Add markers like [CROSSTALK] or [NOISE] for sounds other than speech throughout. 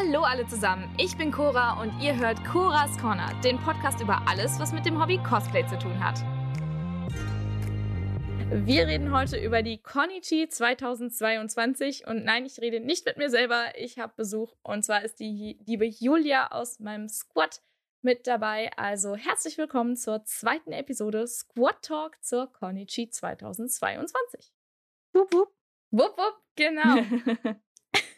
Hallo alle zusammen, ich bin Cora und ihr hört Coras Corner, den Podcast über alles, was mit dem Hobby Cosplay zu tun hat. Wir reden heute über die Konichi 2022 und nein, ich rede nicht mit mir selber, ich habe Besuch und zwar ist die liebe Julia aus meinem Squad mit dabei. Also herzlich willkommen zur zweiten Episode Squad Talk zur Konichi 2022. Wupp, wupp. Wupp, wupp, genau. [LAUGHS]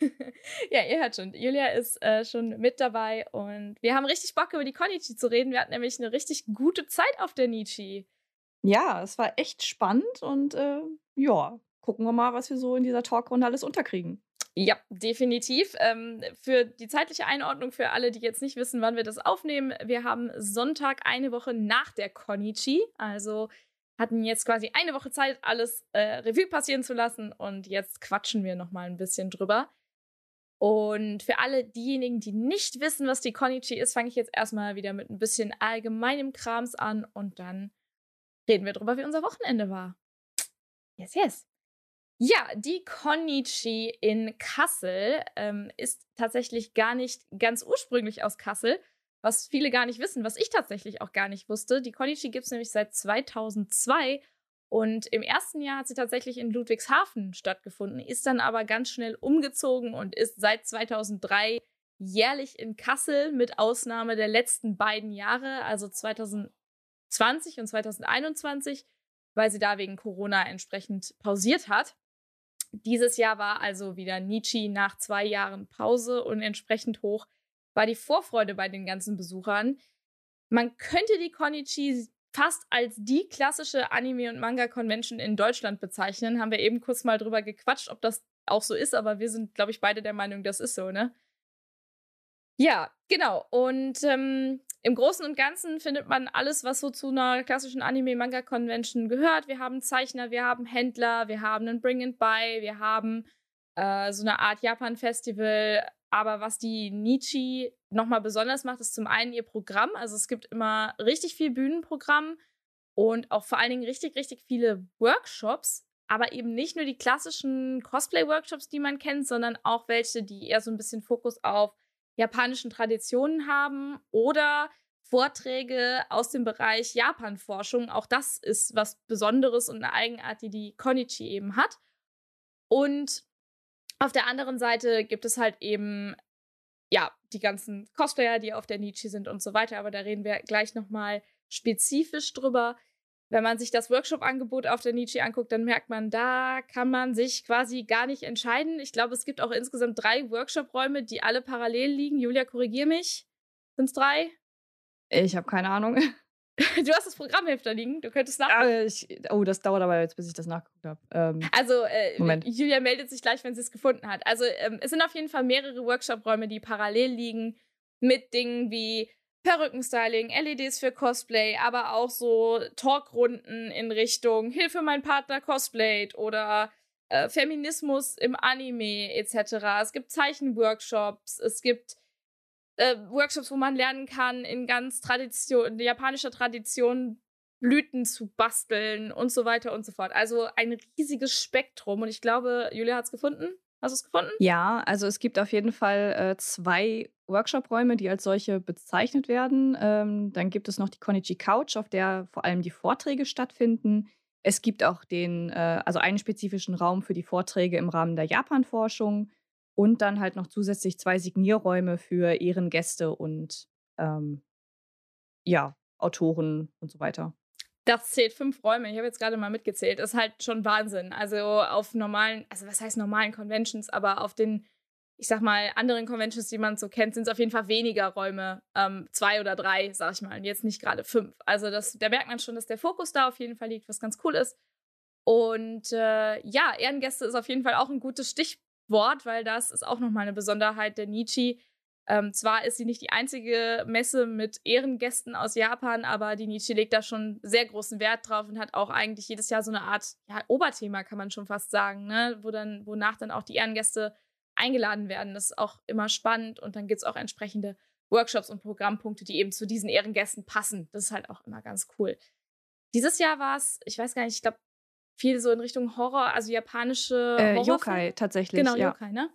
[LAUGHS] ja, ihr hört schon, Julia ist äh, schon mit dabei und wir haben richtig Bock über die Konichi zu reden. Wir hatten nämlich eine richtig gute Zeit auf der Nietzsche. Ja, es war echt spannend und äh, ja, gucken wir mal, was wir so in dieser Talkrunde alles unterkriegen. Ja, definitiv. Ähm, für die zeitliche Einordnung für alle, die jetzt nicht wissen, wann wir das aufnehmen, wir haben Sonntag eine Woche nach der Konichi, also hatten jetzt quasi eine Woche Zeit, alles äh, Revue passieren zu lassen und jetzt quatschen wir noch mal ein bisschen drüber. Und für alle diejenigen, die nicht wissen, was die Konichi ist, fange ich jetzt erstmal wieder mit ein bisschen allgemeinem Krams an und dann reden wir drüber, wie unser Wochenende war. Yes, yes. Ja, die Konichi in Kassel ähm, ist tatsächlich gar nicht ganz ursprünglich aus Kassel, was viele gar nicht wissen, was ich tatsächlich auch gar nicht wusste. Die Konichi gibt es nämlich seit 2002 und im ersten Jahr hat sie tatsächlich in Ludwigshafen stattgefunden, ist dann aber ganz schnell umgezogen und ist seit 2003 jährlich in Kassel mit Ausnahme der letzten beiden Jahre, also 2020 und 2021, weil sie da wegen Corona entsprechend pausiert hat. Dieses Jahr war also wieder Nietzsche nach zwei Jahren Pause und entsprechend hoch war die Vorfreude bei den ganzen Besuchern. Man könnte die Konichi fast als die klassische Anime- und Manga-Convention in Deutschland bezeichnen. Haben wir eben kurz mal drüber gequatscht, ob das auch so ist, aber wir sind, glaube ich, beide der Meinung, das ist so, ne? Ja, genau. Und ähm, im Großen und Ganzen findet man alles, was so zu einer klassischen Anime-Manga-Convention gehört. Wir haben Zeichner, wir haben Händler, wir haben einen Bring and Buy, wir haben äh, so eine Art Japan-Festival, aber was die Nietzsche nochmal besonders macht, ist zum einen ihr Programm. Also es gibt immer richtig viel Bühnenprogramm und auch vor allen Dingen richtig, richtig viele Workshops. Aber eben nicht nur die klassischen Cosplay-Workshops, die man kennt, sondern auch welche, die eher so ein bisschen Fokus auf japanischen Traditionen haben oder Vorträge aus dem Bereich Japan-Forschung. Auch das ist was Besonderes und eine Eigenart, die die Konichi eben hat. Und auf der anderen Seite gibt es halt eben, ja, die ganzen Cosplayer, die auf der Nietzsche sind und so weiter. Aber da reden wir gleich nochmal spezifisch drüber. Wenn man sich das Workshop-Angebot auf der Nietzsche anguckt, dann merkt man, da kann man sich quasi gar nicht entscheiden. Ich glaube, es gibt auch insgesamt drei Workshop-Räume, die alle parallel liegen. Julia, korrigier mich. Sind es drei? Ich habe keine Ahnung. [LAUGHS] [LAUGHS] Du hast das Programmheft da liegen, du könntest nachgucken. Äh, oh, das dauert aber jetzt, bis ich das nachgeguckt habe. Ähm, also, äh, Moment. Julia meldet sich gleich, wenn sie es gefunden hat. Also, ähm, es sind auf jeden Fall mehrere Workshop-Räume, die parallel liegen mit Dingen wie Perückenstyling, LEDs für Cosplay, aber auch so Talkrunden in Richtung Hilfe, mein Partner cosplayt oder äh, Feminismus im Anime etc. Es gibt Zeichenworkshops, es gibt äh, Workshops, wo man lernen kann, in ganz Tradition, japanischer Tradition Blüten zu basteln und so weiter und so fort. Also ein riesiges Spektrum. Und ich glaube, Julia hat es gefunden. Hast du es gefunden? Ja, also es gibt auf jeden Fall äh, zwei Workshop-Räume, die als solche bezeichnet werden. Ähm, dann gibt es noch die Konichi Couch, auf der vor allem die Vorträge stattfinden. Es gibt auch den, äh, also einen spezifischen Raum für die Vorträge im Rahmen der Japan-Forschung und dann halt noch zusätzlich zwei Signierräume für Ehrengäste und ähm, ja, Autoren und so weiter. Das zählt fünf Räume. Ich habe jetzt gerade mal mitgezählt. Das ist halt schon Wahnsinn. Also auf normalen, also was heißt normalen Conventions, aber auf den, ich sag mal, anderen Conventions, die man so kennt, sind es auf jeden Fall weniger Räume. Ähm, zwei oder drei, sag ich mal. Und jetzt nicht gerade fünf. Also das, da merkt man schon, dass der Fokus da auf jeden Fall liegt, was ganz cool ist. Und äh, ja, Ehrengäste ist auf jeden Fall auch ein gutes Stichwort Wort, weil das ist auch nochmal eine Besonderheit der Nietzsche. Ähm, zwar ist sie nicht die einzige Messe mit Ehrengästen aus Japan, aber die Nietzsche legt da schon sehr großen Wert drauf und hat auch eigentlich jedes Jahr so eine Art ja, Oberthema, kann man schon fast sagen, ne? Wo dann, wonach dann auch die Ehrengäste eingeladen werden. Das ist auch immer spannend und dann gibt es auch entsprechende Workshops und Programmpunkte, die eben zu diesen Ehrengästen passen. Das ist halt auch immer ganz cool. Dieses Jahr war es, ich weiß gar nicht, ich glaube, viel so in Richtung Horror, also japanische äh, Yokai tatsächlich. Genau, ja. Yokai, ne?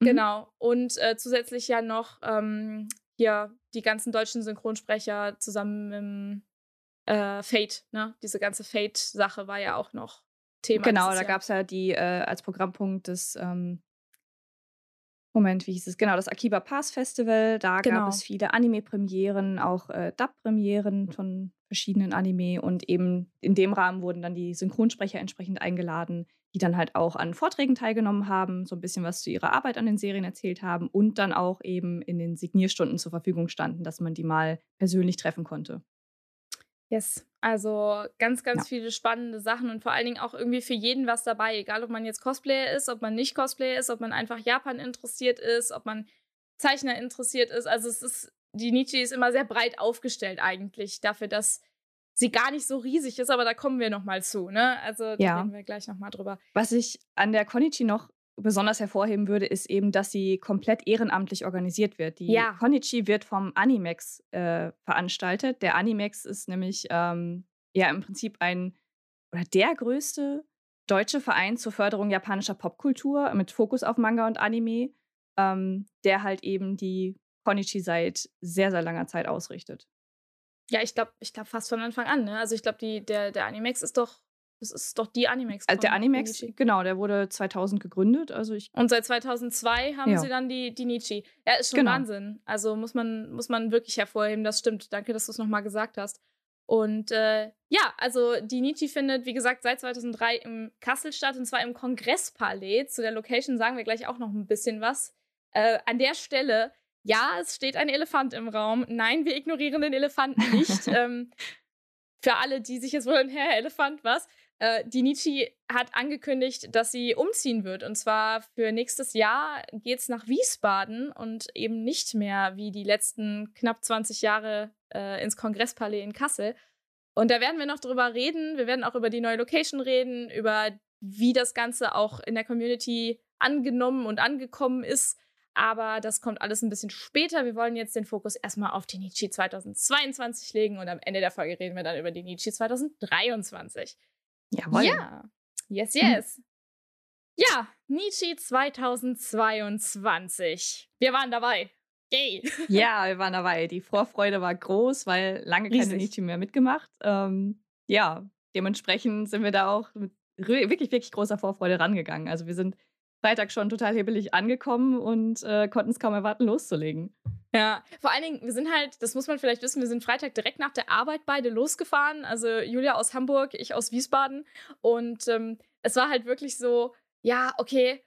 Mhm. Genau. Und äh, zusätzlich ja noch ähm, hier die ganzen deutschen Synchronsprecher zusammen mit äh, Fate, ne? Diese ganze Fate-Sache war ja auch noch Thema. Genau, da gab es ja die äh, als Programmpunkt des ähm, Moment, wie hieß es? Genau, das Akiba Pass Festival. Da genau. gab es viele Anime-Premieren, auch äh, Dub-Premieren von verschiedenen Anime. Und eben in dem Rahmen wurden dann die Synchronsprecher entsprechend eingeladen, die dann halt auch an Vorträgen teilgenommen haben, so ein bisschen was zu ihrer Arbeit an den Serien erzählt haben und dann auch eben in den Signierstunden zur Verfügung standen, dass man die mal persönlich treffen konnte. Yes, also ganz, ganz ja. viele spannende Sachen und vor allen Dingen auch irgendwie für jeden was dabei, egal ob man jetzt Cosplayer ist, ob man nicht Cosplayer ist, ob man einfach Japan interessiert ist, ob man Zeichner interessiert ist. Also es ist, die Nietzsche ist immer sehr breit aufgestellt eigentlich dafür, dass sie gar nicht so riesig ist, aber da kommen wir noch mal zu, ne? Also da ja. reden wir gleich noch mal drüber. Was ich an der Konichi noch besonders hervorheben würde, ist eben, dass sie komplett ehrenamtlich organisiert wird. Die ja. Konichi wird vom Animex äh, veranstaltet. Der Animex ist nämlich ähm, ja im Prinzip ein oder der größte deutsche Verein zur Förderung japanischer Popkultur mit Fokus auf Manga und Anime, ähm, der halt eben die Konichi seit sehr, sehr langer Zeit ausrichtet. Ja, ich glaube, ich glaube fast von Anfang an. Ne? Also ich glaube, der, der Animex ist doch das ist doch die Animex. Also der Animex, genau, der wurde 2000 gegründet. Also ich und seit 2002 haben ja. sie dann die, die Nietzsche. Ja, ist schon genau. Wahnsinn. Also muss man, muss man wirklich hervorheben, das stimmt. Danke, dass du es nochmal gesagt hast. Und äh, ja, also die Nietzsche findet, wie gesagt, seit 2003 im Kassel statt und zwar im Kongresspalais. Zu der Location sagen wir gleich auch noch ein bisschen was. Äh, an der Stelle, ja, es steht ein Elefant im Raum. Nein, wir ignorieren den Elefanten nicht. [LAUGHS] ähm, für alle, die sich jetzt wundern, [LAUGHS] Herr Elefant, was? Äh, die Nietzsche hat angekündigt, dass sie umziehen wird. Und zwar für nächstes Jahr geht es nach Wiesbaden und eben nicht mehr wie die letzten knapp 20 Jahre äh, ins Kongresspalais in Kassel. Und da werden wir noch drüber reden. Wir werden auch über die neue Location reden, über wie das Ganze auch in der Community angenommen und angekommen ist. Aber das kommt alles ein bisschen später. Wir wollen jetzt den Fokus erstmal auf die Nietzsche 2022 legen und am Ende der Folge reden wir dann über die Nietzsche 2023. Jawohl. Ja. Yes, hm. yes. Ja, Nietzsche 2022. Wir waren dabei. Yay. [LAUGHS] Ja, wir waren dabei. Die Vorfreude war groß, weil lange Riesig. keine Nietzsche mehr mitgemacht. Ähm, ja, dementsprechend sind wir da auch mit wirklich, wirklich großer Vorfreude rangegangen. Also wir sind Freitag schon total hebelig angekommen und äh, konnten es kaum erwarten, loszulegen. Ja, vor allen Dingen, wir sind halt, das muss man vielleicht wissen, wir sind Freitag direkt nach der Arbeit beide losgefahren. Also Julia aus Hamburg, ich aus Wiesbaden. Und ähm, es war halt wirklich so, ja, okay,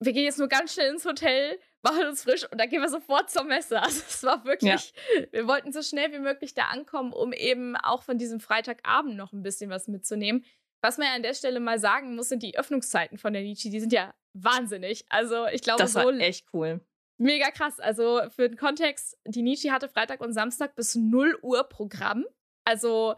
wir gehen jetzt nur ganz schnell ins Hotel, machen uns frisch und dann gehen wir sofort zur Messe. [LAUGHS] Also es war wirklich, ja. wir wollten so schnell wie möglich da ankommen, um eben auch von diesem Freitagabend noch ein bisschen was mitzunehmen. Was man ja an der Stelle mal sagen muss, sind die Öffnungszeiten von der Nietzsche. Die sind ja wahnsinnig. Also ich glaube, das war so echt cool. Mega krass. Also für den Kontext, die Nietzsche hatte Freitag und Samstag bis 0 Uhr Programm. Also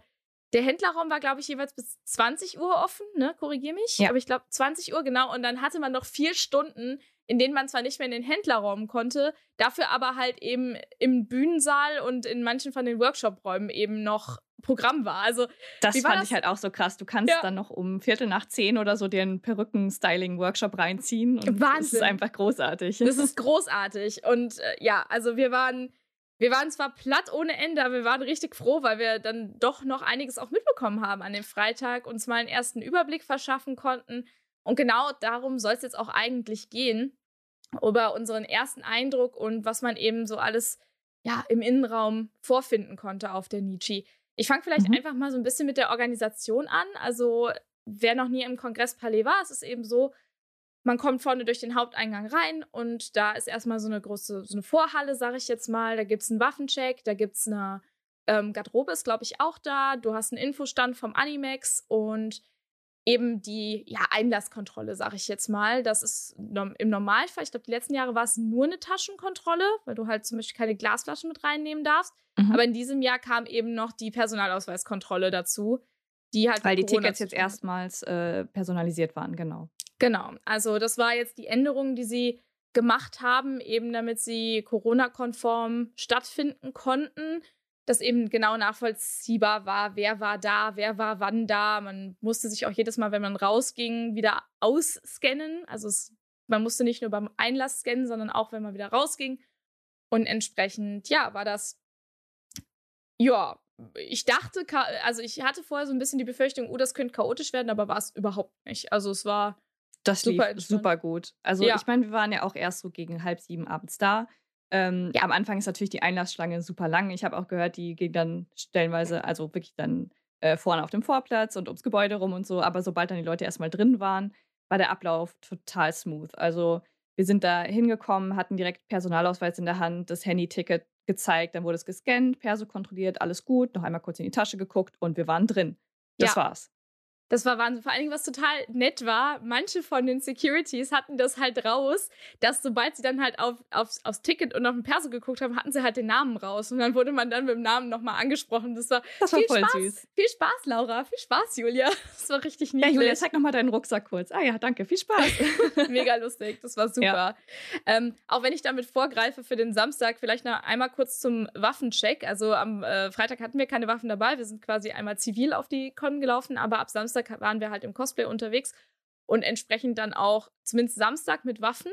der Händlerraum war, glaube ich, jeweils bis 20 Uhr offen, ne? Korrigier mich. Ja. Aber ich glaube 20 Uhr genau. Und dann hatte man noch vier Stunden, in denen man zwar nicht mehr in den Händlerraum konnte, dafür aber halt eben im Bühnensaal und in manchen von den Workshop-Räumen eben noch Programm war. Also das fand das? ich halt auch so krass. Du kannst ja. dann noch um Viertel nach zehn oder so den Perücken-Styling-Workshop reinziehen. Und Wahnsinn. Das ist einfach großartig. Das ist großartig. Und äh, ja, also wir waren, wir waren zwar platt ohne Ende, aber wir waren richtig froh, weil wir dann doch noch einiges auch mitbekommen haben an dem Freitag, uns mal einen ersten Überblick verschaffen konnten. Und genau darum soll es jetzt auch eigentlich gehen. Über unseren ersten Eindruck und was man eben so alles ja, im Innenraum vorfinden konnte auf der Nietzsche. Ich fange vielleicht mhm. einfach mal so ein bisschen mit der Organisation an. Also, wer noch nie im Kongresspalais war, es ist eben so, man kommt vorne durch den Haupteingang rein und da ist erstmal so eine große, so eine Vorhalle, sage ich jetzt mal. Da gibt es einen Waffencheck, da gibt es eine ähm, Garderobe, ist glaube ich auch da. Du hast einen Infostand vom Animex und eben die ja, Einlasskontrolle, sage ich jetzt mal. Das ist im Normalfall, ich glaube, die letzten Jahre war es nur eine Taschenkontrolle, weil du halt zum Beispiel keine Glasflaschen mit reinnehmen darfst. Mhm. Aber in diesem Jahr kam eben noch die Personalausweiskontrolle dazu, die halt. Weil die Tickets jetzt erstmals äh, personalisiert waren, genau. Genau. Also, das war jetzt die Änderung, die sie gemacht haben, eben damit sie Corona-konform stattfinden konnten dass eben genau nachvollziehbar war, wer war da, wer war wann da. Man musste sich auch jedes Mal, wenn man rausging, wieder ausscannen. Also es man musste nicht nur beim Einlass scannen, sondern auch, wenn man wieder rausging. Und entsprechend, ja, war das, ja, ich dachte, also ich hatte vorher so ein bisschen die Befürchtung, oh, das könnte chaotisch werden, aber war es überhaupt nicht. Also es war das super, super gut. Also ja. ich meine, wir waren ja auch erst so gegen halb sieben abends da. Ähm, ja. Am Anfang ist natürlich die Einlassschlange super lang. Ich habe auch gehört, die ging dann stellenweise, also wirklich dann äh, vorne auf dem Vorplatz und ums Gebäude rum und so. Aber sobald dann die Leute erstmal drin waren, war der Ablauf total smooth. Also wir sind da hingekommen, hatten direkt Personalausweis in der Hand, das Handy-Ticket gezeigt, dann wurde es gescannt, Perso kontrolliert, alles gut, noch einmal kurz in die Tasche geguckt und wir waren drin. Das ja. war's. Das war Wahnsinn. Vor allen Dingen, was total nett war, manche von den Securities hatten das halt raus, dass sobald sie dann halt auf, aufs, aufs Ticket und auf den Perso geguckt haben, hatten sie halt den Namen raus. Und dann wurde man dann mit dem Namen nochmal angesprochen. Das war, das war voll Spaß. süß. Viel Spaß, Laura. Viel Spaß, Julia. [LAUGHS] Das war richtig niedlich. Ja, Julia, zeig nochmal deinen Rucksack kurz. Ah ja, danke. Viel Spaß. [LAUGHS] Mega lustig. Das war super. Ja. Ähm, auch wenn ich damit vorgreife für den Samstag, vielleicht noch einmal kurz zum Waffencheck. Also am äh, Freitag hatten wir keine Waffen dabei. Wir sind quasi einmal zivil auf die Con gelaufen, aber ab Samstag Samstag waren wir halt im Cosplay unterwegs und entsprechend dann auch zumindest Samstag mit Waffen.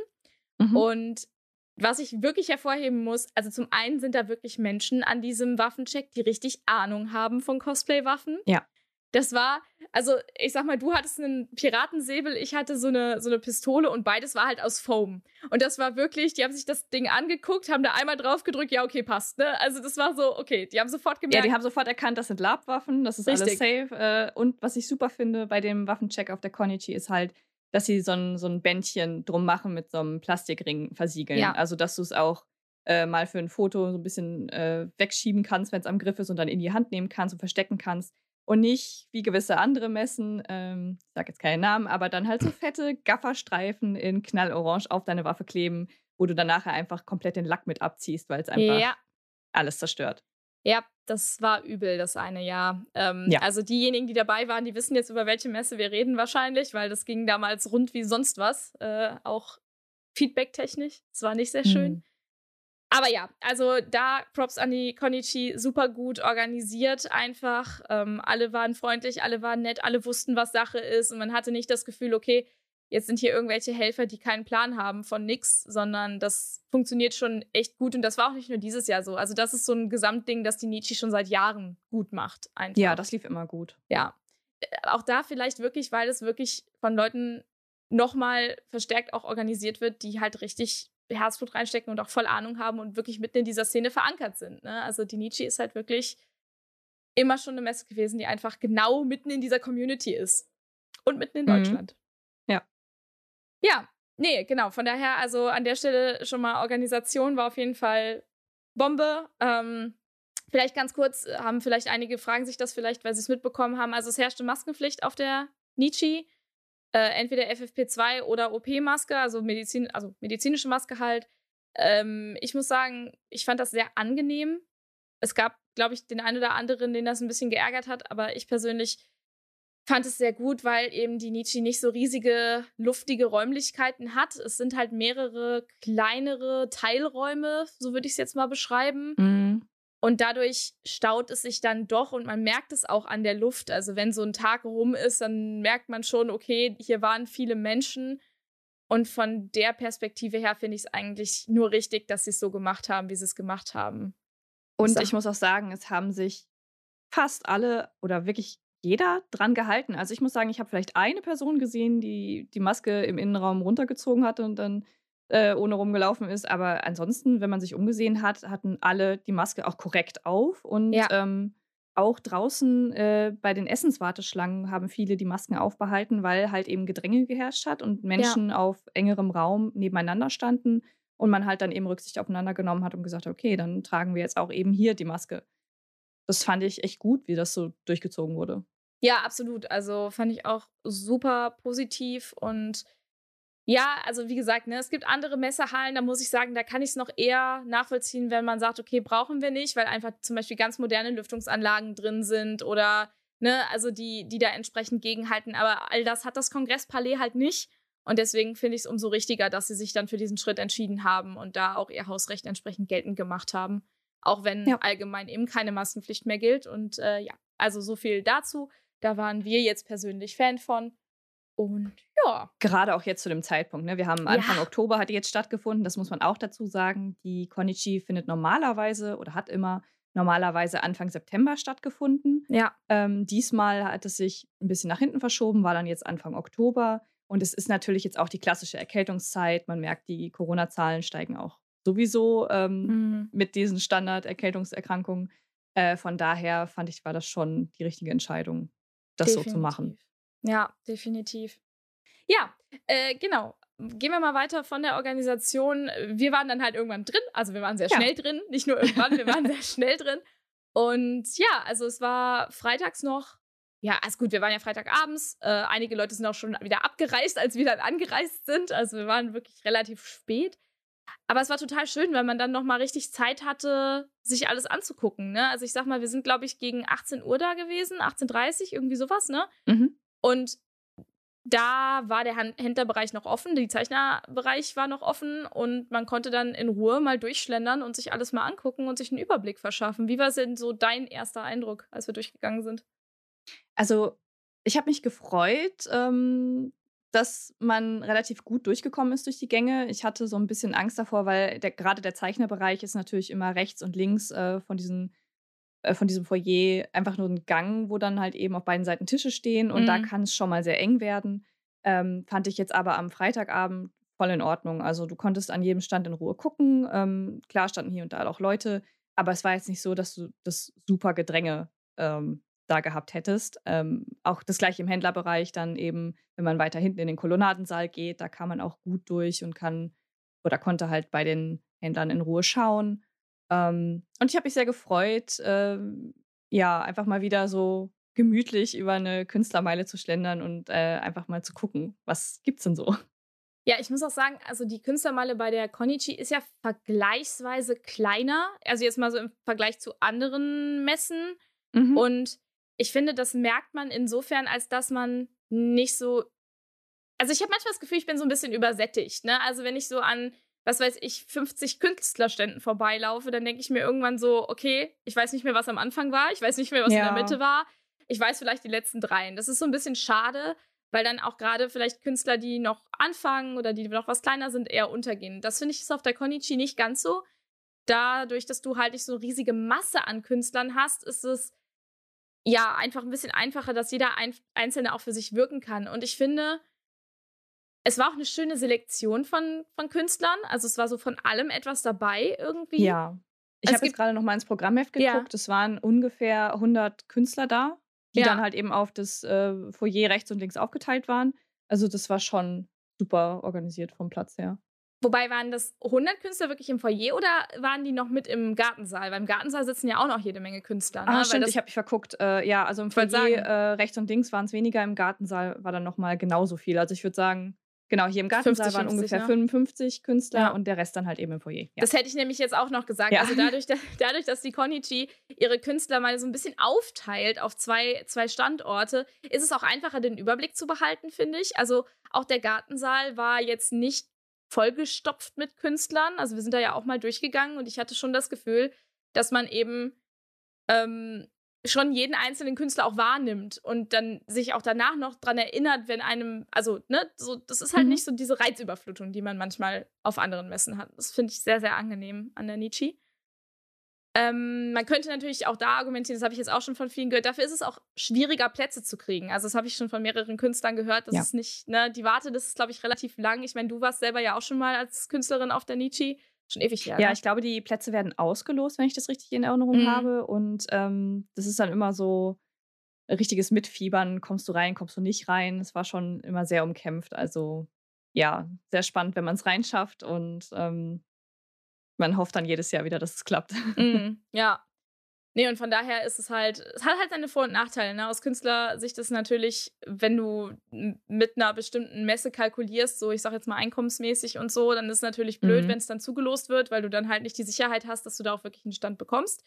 Mhm. Und was ich wirklich hervorheben muss, also zum einen sind da wirklich Menschen an diesem Waffencheck, die richtig Ahnung haben von Cosplay-Waffen. Ja. Das war, also ich sag mal, du hattest einen Piratensäbel, ich hatte so eine, so eine Pistole und beides war halt aus Foam. Und das war wirklich, die haben sich das Ding angeguckt, haben da einmal drauf gedrückt, ja, okay, passt, ne? Also das war so, okay, die haben sofort gemerkt. Ja, die haben sofort erkannt, das sind Labwaffen, das ist Richtig. alles safe. Äh, und was ich super finde bei dem Waffencheck auf der Konichi ist halt, dass sie so ein, so ein Bändchen drum machen mit so einem Plastikring versiegeln. Ja. Also, dass du es auch äh, mal für ein Foto so ein bisschen äh, wegschieben kannst, wenn es am Griff ist und dann in die Hand nehmen kannst und verstecken kannst und nicht wie gewisse andere Messen, ähm, ich sag jetzt keinen Namen, aber dann halt so [LAUGHS] fette Gafferstreifen in Knallorange auf deine Waffe kleben, wo du dann nachher einfach komplett den Lack mit abziehst, weil es einfach ja. alles zerstört. Ja, das war übel, das eine Jahr. Ähm, ja. Also diejenigen, die dabei waren, die wissen jetzt, über welche Messe wir reden wahrscheinlich, weil das ging damals rund wie sonst was, äh, auch feedbacktechnisch. Es war nicht sehr schön. Mhm. Aber ja, also da Props an die Konichi, super gut organisiert einfach. Ähm, alle waren freundlich, alle waren nett, alle wussten, was Sache ist und man hatte nicht das Gefühl, okay, jetzt sind hier irgendwelche Helfer, die keinen Plan haben von nix, sondern das funktioniert schon echt gut und das war auch nicht nur dieses Jahr so. Also das ist so ein Gesamtding, das die Nietzsche schon seit Jahren gut macht. Einfach. Ja, das lief immer gut. Ja. Äh, auch da vielleicht wirklich, weil es wirklich von Leuten nochmal verstärkt auch organisiert wird, die halt richtig Herzblut reinstecken und auch voll Ahnung haben und wirklich mitten in dieser Szene verankert sind. Ne? Also die Nietzsche ist halt wirklich immer schon eine Messe gewesen, die einfach genau mitten in dieser Community ist. Und mitten in mhm. Deutschland. Ja. Ja, nee, genau. Von daher, also an der Stelle schon mal Organisation war auf jeden Fall Bombe. Ähm, vielleicht ganz kurz, haben vielleicht einige fragen sich das vielleicht, weil sie es mitbekommen haben. Also es herrschte Maskenpflicht auf der Nietzsche äh, entweder FFP2 oder OP-Maske, also, Medizin, also medizinische Maske halt. Ähm, ich muss sagen, ich fand das sehr angenehm. Es gab, glaube ich, den einen oder anderen, den das ein bisschen geärgert hat, aber ich persönlich fand es sehr gut, weil eben die Nietzsche nicht so riesige, luftige Räumlichkeiten hat. Es sind halt mehrere kleinere Teilräume, so würde ich es jetzt mal beschreiben. Mhm. Und dadurch staut es sich dann doch und man merkt es auch an der Luft. Also wenn so ein Tag rum ist, dann merkt man schon, okay, hier waren viele Menschen. Und von der Perspektive her finde ich es eigentlich nur richtig, dass sie es so gemacht haben, wie sie es gemacht haben. Und ich muss auch sagen, es haben sich fast alle oder wirklich jeder dran gehalten. Also ich muss sagen, ich habe vielleicht eine Person gesehen, die die Maske im Innenraum runtergezogen hatte und dann äh, ohne rumgelaufen ist. Aber ansonsten, wenn man sich umgesehen hat, hatten alle die Maske auch korrekt auf. Und ja. ähm, auch draußen äh, bei den Essenswarteschlangen haben viele die Masken aufbehalten, weil halt eben Gedränge geherrscht hat und Menschen ja. auf engerem Raum nebeneinander standen und man halt dann eben Rücksicht aufeinander genommen hat und gesagt hat, okay, dann tragen wir jetzt auch eben hier die Maske. Das fand ich echt gut, wie das so durchgezogen wurde. Ja, absolut. Also fand ich auch super positiv und ja, also wie gesagt, ne, es gibt andere Messehallen, da muss ich sagen, da kann ich es noch eher nachvollziehen, wenn man sagt, okay, brauchen wir nicht, weil einfach zum Beispiel ganz moderne Lüftungsanlagen drin sind oder, ne, also die, die da entsprechend gegenhalten. Aber all das hat das Kongresspalais halt nicht. Und deswegen finde ich es umso richtiger, dass sie sich dann für diesen Schritt entschieden haben und da auch ihr Hausrecht entsprechend geltend gemacht haben. Auch wenn ja. allgemein eben keine Maskenpflicht mehr gilt. Und äh, ja, also so viel dazu. Da waren wir jetzt persönlich Fan von. Und ja. Gerade auch jetzt zu dem Zeitpunkt. Ne? Wir haben Anfang ja. Oktober hat die jetzt stattgefunden. Das muss man auch dazu sagen. Die Konichi findet normalerweise oder hat immer normalerweise Anfang September stattgefunden. Ja. Ähm, diesmal hat es sich ein bisschen nach hinten verschoben, war dann jetzt Anfang Oktober. Und es ist natürlich jetzt auch die klassische Erkältungszeit. Man merkt, die Corona-Zahlen steigen auch sowieso ähm, mhm. mit diesen Standard-Erkältungserkrankungen. Äh, von daher fand ich, war das schon die richtige Entscheidung, das definitiv. so zu machen. Ja, definitiv. Ja, äh, genau. Gehen wir mal weiter von der Organisation. Wir waren dann halt irgendwann drin. Also wir waren sehr ja. schnell drin. Nicht nur irgendwann, wir waren sehr [LAUGHS] schnell drin. Und ja, also es war freitags noch. Ja, also gut, wir waren ja Freitagabends. Äh, einige Leute sind auch schon wieder abgereist, als wir dann angereist sind. Also wir waren wirklich relativ spät. Aber es war total schön, weil man dann noch mal richtig Zeit hatte, sich alles anzugucken. Ne? Also ich sag mal, wir sind, glaube ich, gegen 18 Uhr da gewesen, 18.30 Uhr, irgendwie sowas, ne? Mhm. Und da war der Händlerbereich noch offen, der Zeichnerbereich war noch offen und man konnte dann in Ruhe mal durchschlendern und sich alles mal angucken und sich einen Überblick verschaffen. Wie war denn so dein erster Eindruck, als wir durchgegangen sind? Also, ich habe mich gefreut, ähm, dass man relativ gut durchgekommen ist durch die Gänge. Ich hatte so ein bisschen Angst davor, weil der, gerade der Zeichnerbereich ist natürlich immer rechts und links äh, von, diesen, von diesem Foyer einfach nur ein Gang, wo dann halt eben auf beiden Seiten Tische stehen und mhm. da kann es schon mal sehr eng werden. Ähm, fand ich jetzt aber am Freitagabend voll in Ordnung. Also du konntest an jedem Stand in Ruhe gucken. Ähm, klar standen hier und da auch Leute, aber es war jetzt nicht so, dass du das super Gedränge ähm, da gehabt hättest. Ähm, auch das gleiche im Händlerbereich dann eben, wenn man weiter hinten in den Kolonnadensaal geht, da kann man auch gut durch und kann oder konnte halt bei den Händlern in Ruhe schauen. Ähm, und ich habe mich sehr gefreut, äh, ja, einfach mal wieder so gemütlich über eine Künstlermeile zu schlendern und äh, einfach mal zu gucken, was gibt's denn so. [LAUGHS] Ja, ich muss auch sagen, also die Künstlermeile bei der Konichi ist ja vergleichsweise kleiner. Also jetzt mal so im Vergleich zu anderen Messen. Mhm. Und ich finde, das merkt man insofern, als dass man nicht so. Also ich habe manchmal das Gefühl, ich bin so ein bisschen übersättigt. Ne? Also wenn ich so an, was weiß ich, 50 Künstlerständen vorbeilaufe, dann denke ich mir irgendwann so, okay, ich weiß nicht mehr, was am Anfang war, ich weiß nicht mehr, was ja. in der Mitte war. Ich weiß vielleicht die letzten dreien. Das ist so ein bisschen schade, weil dann auch gerade vielleicht Künstler, die noch anfangen oder die noch was kleiner sind, eher untergehen. Das finde ich ist auf der Konichi nicht ganz so. Dadurch, dass du halt nicht so eine riesige Masse an Künstlern hast, ist es ja, einfach ein bisschen einfacher, dass jeder ein Einzelne auch für sich wirken kann. Und ich finde, es war auch eine schöne Selektion von, von Künstlern. Also es war so von allem etwas dabei irgendwie. Ja. Ich habe jetzt gerade noch mal ins Programmheft geguckt. Ja. Es waren ungefähr 100 Künstler da, die ja. dann halt eben auf das äh, Foyer rechts und links aufgeteilt waren. Also das war schon super organisiert vom Platz her. Wobei waren das 100 Künstler wirklich im Foyer oder waren die noch mit im Gartensaal? Weil im Gartensaal sitzen ja auch noch jede Menge Künstler. Ne? Ah, stimmt, ich habe mich verguckt. Äh, ja, also im Foyer äh, rechts und links waren es weniger, im Gartensaal war dann noch mal genauso viel. Also ich würde sagen, genau, hier im Gartensaal 50, waren 50, ungefähr ne? 55 Künstler ja. und der Rest dann halt eben im Foyer. Ja. Das hätte ich nämlich jetzt auch noch gesagt. Ja. Also dadurch, da, dadurch, dass die Konichi ihre Künstler mal so ein bisschen aufteilt auf zwei, zwei Standorte, ist es auch einfacher, den Überblick zu behalten, finde ich. Also auch der Gartensaal war jetzt nicht vollgestopft mit Künstlern. Also wir sind da ja auch mal durchgegangen und ich hatte schon das Gefühl, dass man eben ähm, schon jeden einzelnen Künstler auch wahrnimmt und dann sich auch danach noch dran erinnert, wenn einem, also, ne, so, das ist halt mhm. nicht so diese Reizüberflutung, die man manchmal auf anderen Messen hat. Das finde ich sehr, sehr angenehm an der Nietzsche. Ähm, man könnte natürlich auch da argumentieren, das habe ich jetzt auch schon von vielen gehört, dafür ist es auch schwieriger, Plätze zu kriegen. Also, das habe ich schon von mehreren Künstlern gehört. Das ja. ist nicht, ne, die Warte, das ist, glaube ich, relativ lang. Ich meine, du warst selber ja auch schon mal als Künstlerin auf der Nietzsche. Schon ewig her. Ja, ne? ich glaube, die Plätze werden ausgelost, wenn ich das richtig in Erinnerung mhm. habe. Und ähm, das ist dann immer so richtiges Mitfiebern. Kommst du rein, kommst du nicht rein? Es war schon immer sehr umkämpft. Also, ja, sehr spannend, wenn man es reinschafft. Und ähm, man hofft dann jedes Jahr wieder, dass es klappt. Mm, ja. Nee, und von daher ist es halt, es hat halt seine Vor- und Nachteile. Ne? Aus Künstlersicht ist natürlich, wenn du mit einer bestimmten Messe kalkulierst, so ich sag jetzt mal einkommensmäßig und so, dann ist es natürlich blöd, mhm. wenn es dann zugelost wird, weil du dann halt nicht die Sicherheit hast, dass du da auch wirklich einen Stand bekommst.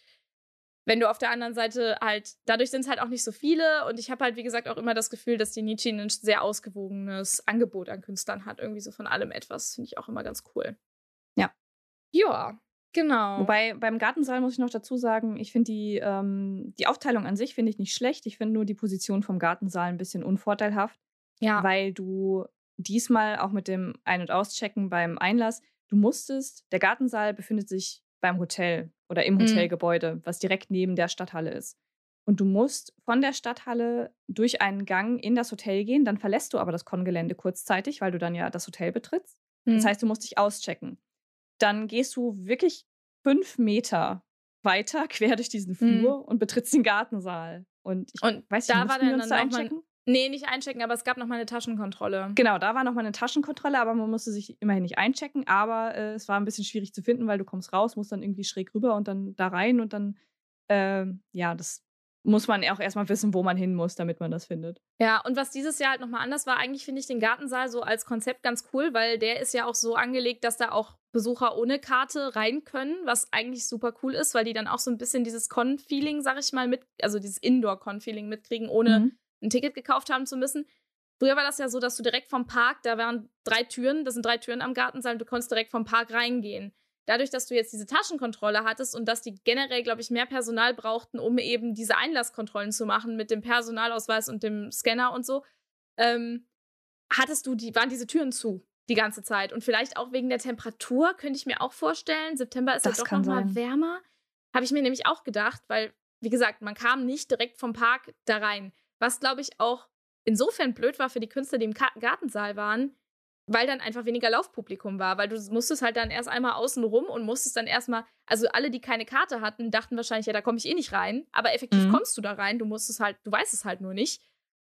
Wenn du auf der anderen Seite halt, dadurch sind es halt auch nicht so viele und ich habe halt, wie gesagt, auch immer das Gefühl, dass die Nietzsche ein sehr ausgewogenes Angebot an Künstlern hat, irgendwie so von allem etwas, finde ich auch immer ganz cool. Ja, genau. Wobei beim Gartensaal muss ich noch dazu sagen, ich finde die, ähm, die Aufteilung an sich finde ich nicht schlecht. Ich finde nur die Position vom Gartensaal ein bisschen unvorteilhaft, ja. weil du diesmal auch mit dem Ein- und Auschecken beim Einlass, du musstest, der Gartensaal befindet sich beim Hotel oder im mhm. Hotelgebäude, was direkt neben der Stadthalle ist. Und du musst von der Stadthalle durch einen Gang in das Hotel gehen, dann verlässt du aber das Kongelände kurzzeitig, weil du dann ja das Hotel betrittst. Mhm. Das heißt, du musst dich auschecken. Dann gehst du wirklich fünf Meter weiter [LAUGHS] quer durch diesen Flur mhm. und betrittst den Gartensaal. Und ich und weiß nicht, da war dann, dann einchecken? Nee, nicht einchecken, aber es gab noch mal eine Taschenkontrolle. Genau, da war noch mal eine Taschenkontrolle, aber man musste sich immerhin nicht einchecken. Aber äh, es war ein bisschen schwierig zu finden, weil du kommst raus, musst dann irgendwie schräg rüber und dann da rein und dann, äh, ja, das muss man auch erstmal wissen, wo man hin muss, damit man das findet. Ja, und was dieses Jahr halt nochmal anders war, eigentlich finde ich den Gartensaal so als Konzept ganz cool, weil der ist ja auch so angelegt, dass da auch Besucher ohne Karte rein können, was eigentlich super cool ist, weil die dann auch so ein bisschen dieses Con-Feeling, sag ich mal, mit, also dieses Indoor-Con-Feeling mitkriegen, ohne mhm. ein Ticket gekauft haben zu müssen. Früher war das ja so, dass du direkt vom Park, da waren drei Türen, das sind drei Türen am Gartensaal, und du konntest direkt vom Park reingehen dadurch, dass du jetzt diese Taschenkontrolle hattest und dass die generell, glaube ich, mehr Personal brauchten, um eben diese Einlasskontrollen zu machen mit dem Personalausweis und dem Scanner und so, ähm, hattest du die, waren diese Türen zu die ganze Zeit. Und vielleicht auch wegen der Temperatur, könnte ich mir auch vorstellen. September ist das ja doch nochmal wärmer. Habe ich mir nämlich auch gedacht, weil, wie gesagt, man kam nicht direkt vom Park da rein. Was, glaube ich, auch insofern blöd war für die Künstler, die im Gartensaal waren, weil dann einfach weniger Laufpublikum war, weil du musstest halt dann erst einmal außen rum und musstest dann erstmal, also alle, die keine Karte hatten, dachten wahrscheinlich, ja, da komme ich eh nicht rein, aber effektiv mhm. kommst du da rein, du musst es halt, du weißt es halt nur nicht.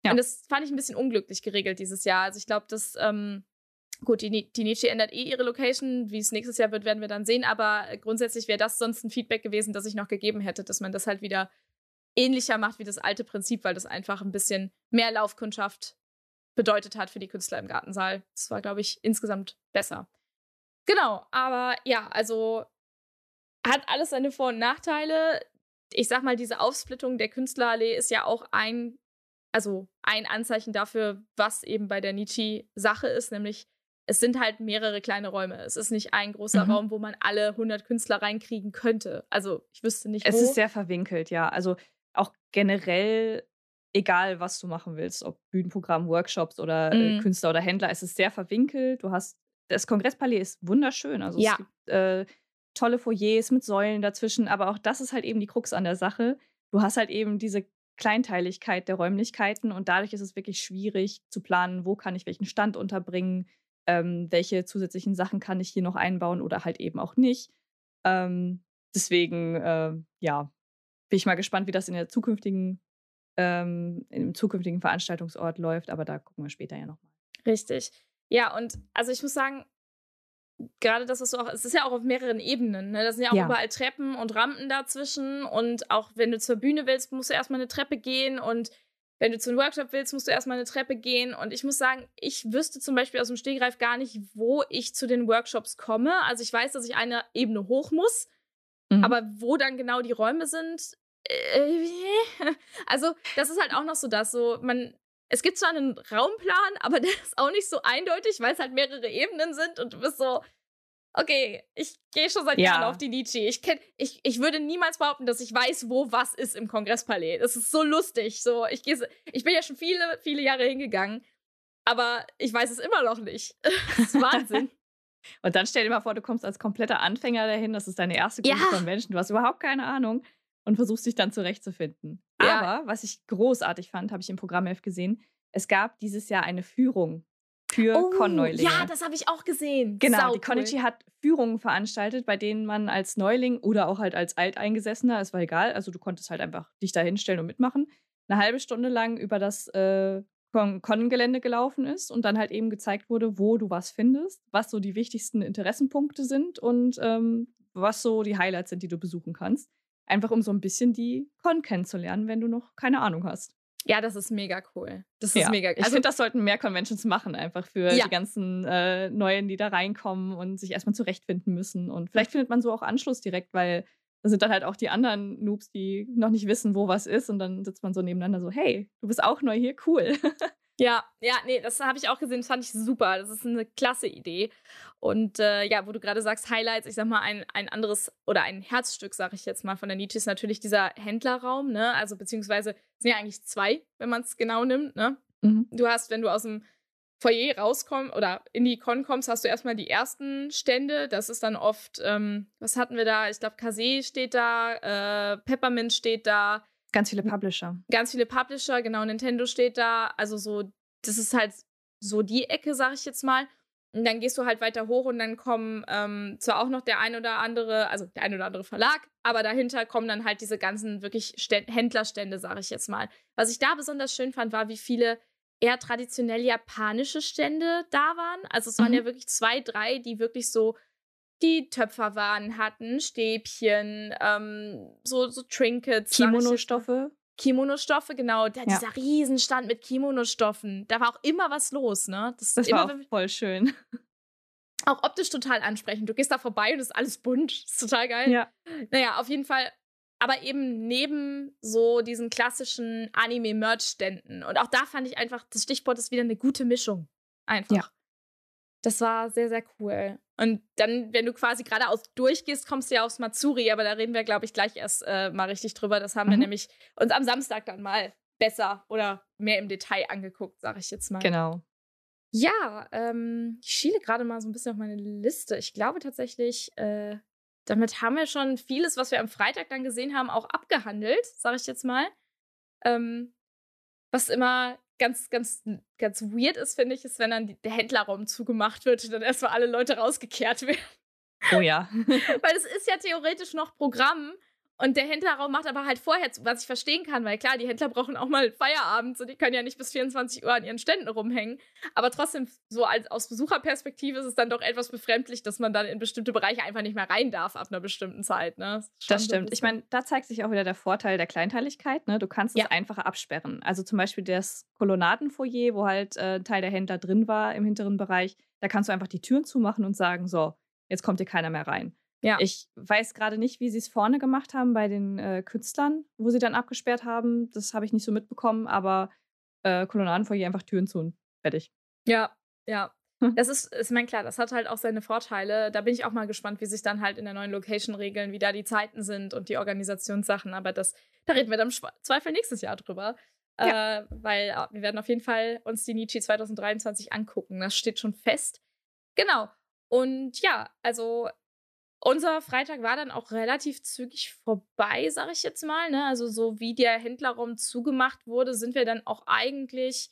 Ja. Und das fand ich ein bisschen unglücklich geregelt dieses Jahr. Also ich glaube, dass, ähm, gut, die, die Nietzsche ändert eh ihre Location, wie es nächstes Jahr wird, werden wir dann sehen, aber grundsätzlich wäre das sonst ein Feedback gewesen, das ich noch gegeben hätte, dass man das halt wieder ähnlicher macht wie das alte Prinzip, weil das einfach ein bisschen mehr Laufkundschaft bedeutet hat für die Künstler im Gartensaal. Das war, glaube ich, insgesamt besser. Genau, aber ja, also hat alles seine Vor- und Nachteile. Ich sag mal, diese Aufsplittung der Künstlerallee ist ja auch ein, also ein Anzeichen dafür, was eben bei der Nietzsche Sache ist, nämlich es sind halt mehrere kleine Räume. Es ist nicht ein großer mhm. Raum, wo man alle 100 Künstler reinkriegen könnte. Also ich wüsste nicht, es wo. Es ist sehr verwinkelt, ja. Also auch generell egal was du machen willst, ob Bühnenprogramm, Workshops oder äh, mhm. Künstler oder Händler, es ist sehr verwinkelt. Du hast, das Kongresspalais ist wunderschön. Also ja. es gibt äh, tolle Foyers mit Säulen dazwischen, aber auch das ist halt eben die Krux an der Sache. Du hast halt eben diese Kleinteiligkeit der Räumlichkeiten und dadurch ist es wirklich schwierig zu planen, wo kann ich welchen Stand unterbringen, ähm, welche zusätzlichen Sachen kann ich hier noch einbauen oder halt eben auch nicht. Ähm, deswegen, äh, ja, bin ich mal gespannt, wie das in der zukünftigen ähm, im zukünftigen Veranstaltungsort läuft, aber da gucken wir später ja nochmal. Richtig. Ja, und also ich muss sagen, gerade das, was du auch, es ist ja auch auf mehreren Ebenen. Ne? Da sind ja auch ja. überall Treppen und Rampen dazwischen. Und auch wenn du zur Bühne willst, musst du erstmal eine Treppe gehen. Und wenn du zu einem Workshop willst, musst du erstmal eine Treppe gehen. Und ich muss sagen, ich wüsste zum Beispiel aus dem Stegreif gar nicht, wo ich zu den Workshops komme. Also ich weiß, dass ich eine Ebene hoch muss. Mhm. Aber wo dann genau die Räume sind, äh, [LAUGHS] also, das ist halt auch noch so das, so, man, es gibt zwar einen Raumplan, aber [LAUGHS] der ist auch nicht so eindeutig, weil es halt mehrere Ebenen sind und du bist so, okay, ich gehe schon seit ja. Jahren auf die Nietzsche. Ich, kenn, ich, ich würde niemals behaupten, dass ich weiß, wo was ist im Kongresspalais. Das ist so lustig. So, ich, geh, ich bin ja schon viele, viele Jahre hingegangen, aber ich weiß es immer noch nicht. [LAUGHS] das ist Wahnsinn. [LAUGHS] Und dann stell dir mal vor, du kommst als kompletter Anfänger dahin, das ist deine erste Gruppe ja. von Menschen, du hast überhaupt keine Ahnung und versuchst dich dann zurechtzufinden. Ja. Aber was ich großartig fand, habe ich im Programmheft gesehen, es gab dieses Jahr eine Führung für oh, Con-Neulinge. Ja, das habe ich auch gesehen. Genau, Sau die Konichi cool. hat Führungen veranstaltet, bei denen man als Neuling oder auch halt als Alteingesessener, es war egal, also du konntest halt einfach dich da hinstellen und mitmachen, eine halbe Stunde lang über das äh, Con-Gelände gelaufen ist und dann halt eben gezeigt wurde, wo du was findest, was so die wichtigsten Interessenpunkte sind und ähm, was so die Highlights sind, die du besuchen kannst. Einfach um so ein bisschen die Con kennenzulernen, wenn du noch keine Ahnung hast. Ja, das ist mega cool. Das ist ja. mega cool. Also, ich finde, das sollten mehr Conventions machen, einfach für ja. die ganzen äh, Neuen, die da reinkommen und sich erstmal zurechtfinden müssen. Und vielleicht findet man so auch Anschluss direkt, weil da sind dann halt auch die anderen Noobs, die noch nicht wissen, wo was ist. Und dann sitzt man so nebeneinander so, hey, du bist auch neu hier, cool. [LAUGHS] Ja, ja, nee, das habe ich auch gesehen, das fand ich super. Das ist eine klasse Idee. Und äh, ja, wo du gerade sagst, Highlights, ich sag mal, ein, ein anderes oder ein Herzstück, sage ich jetzt mal, von der Nietzsche ist natürlich dieser Händlerraum, ne? Also beziehungsweise sind ja eigentlich zwei, wenn man es genau nimmt, ne? Mhm. Du hast, wenn du aus dem Foyer rauskommst oder in die Con kommst, hast du erstmal die ersten Stände. Das ist dann oft, ähm, was hatten wir da? Ich glaube, Kase steht da, äh, Peppermint steht da. Ganz viele Publisher. Ganz viele Publisher, genau. Nintendo steht da. Also so, das ist halt so die Ecke, sag ich jetzt mal. Und dann gehst du halt weiter hoch und dann kommen ähm, zwar auch noch der ein oder andere, also der ein oder andere Verlag, aber dahinter kommen dann halt diese ganzen wirklich Ständ Händlerstände, sag ich jetzt mal. Was ich da besonders schön fand, war, wie viele eher traditionell japanische Stände da waren. Also es waren mhm. ja wirklich zwei, drei, die wirklich so die Töpferwaren hatten, Stäbchen, ähm, so, so Trinkets. Kimono-Stoffe. Kimono-Stoffe, genau. Der, ja. Dieser Riesenstand mit Kimono-Stoffen. Da war auch immer was los, ne? Das, das war voll schön. [LAUGHS] Auch optisch total ansprechend. Du gehst da vorbei und es ist alles bunt. Das ist total geil. Ja. Naja, auf jeden Fall. Aber eben neben so diesen klassischen Anime-Merch-Ständen. Und auch da fand ich einfach, das Stichwort ist wieder eine gute Mischung. Einfach. Ja. Das war sehr, sehr cool. Und dann, wenn du quasi geradeaus durchgehst, kommst du ja aufs Matsuri, aber da reden wir, glaube ich, gleich erst äh, mal richtig drüber. Das haben mhm. wir nämlich uns am Samstag dann mal besser oder mehr im Detail angeguckt, sage ich jetzt mal. Genau. Ja, ähm, ich schiele gerade mal so ein bisschen auf meine Liste. Ich glaube tatsächlich, äh, damit haben wir schon vieles, was wir am Freitag dann gesehen haben, auch abgehandelt, sage ich jetzt mal. Ähm, was immer ganz, ganz, ganz weird ist, finde ich, ist, wenn dann der Händlerraum zugemacht wird und dann erstmal alle Leute rausgekehrt werden. Oh ja. [LAUGHS] Weil es ist ja theoretisch noch Programm und der Händlerraum macht aber halt vorher zu, was ich verstehen kann, weil klar, die Händler brauchen auch mal Feierabend, so die können ja nicht bis 24 Uhr an ihren Ständen rumhängen. Aber trotzdem, so als, aus Besucherperspektive ist es dann doch etwas befremdlich, dass man dann in bestimmte Bereiche einfach nicht mehr rein darf ab einer bestimmten Zeit. Ne? Das, das stimmt. Ich meine, da zeigt sich auch wieder der Vorteil der Kleinteiligkeit. Ne? Du kannst es einfacher absperren. Also zum Beispiel das Kolonnadenfoyer, wo halt äh, ein Teil der Händler drin war im hinteren Bereich, da kannst du einfach die Türen zumachen und sagen, so, jetzt kommt hier keiner mehr rein. Ja. Ich weiß gerade nicht, wie sie es vorne gemacht haben bei den äh, Künstlern, wo sie dann abgesperrt haben. Das habe ich nicht so mitbekommen, aber äh, Kolonnadenfoyer einfach Türen zu und fertig. Ja, ja. [LAUGHS] Das ist, ist mein klar, das hat halt auch seine Vorteile. Da bin ich auch mal gespannt, wie sich dann halt in der neuen Location regeln, wie da die Zeiten sind und die Organisationssachen. Aber das, da reden wir dann im Zweifel nächstes Jahr drüber. Ja. Äh, weil äh, wir werden auf jeden Fall uns die Nietzsche 2023 angucken. Das steht schon fest. Genau. Und ja, also unser Freitag war dann auch relativ zügig vorbei, sag ich jetzt mal. Ne? Also so wie der Händlerraum zugemacht wurde, sind wir dann auch eigentlich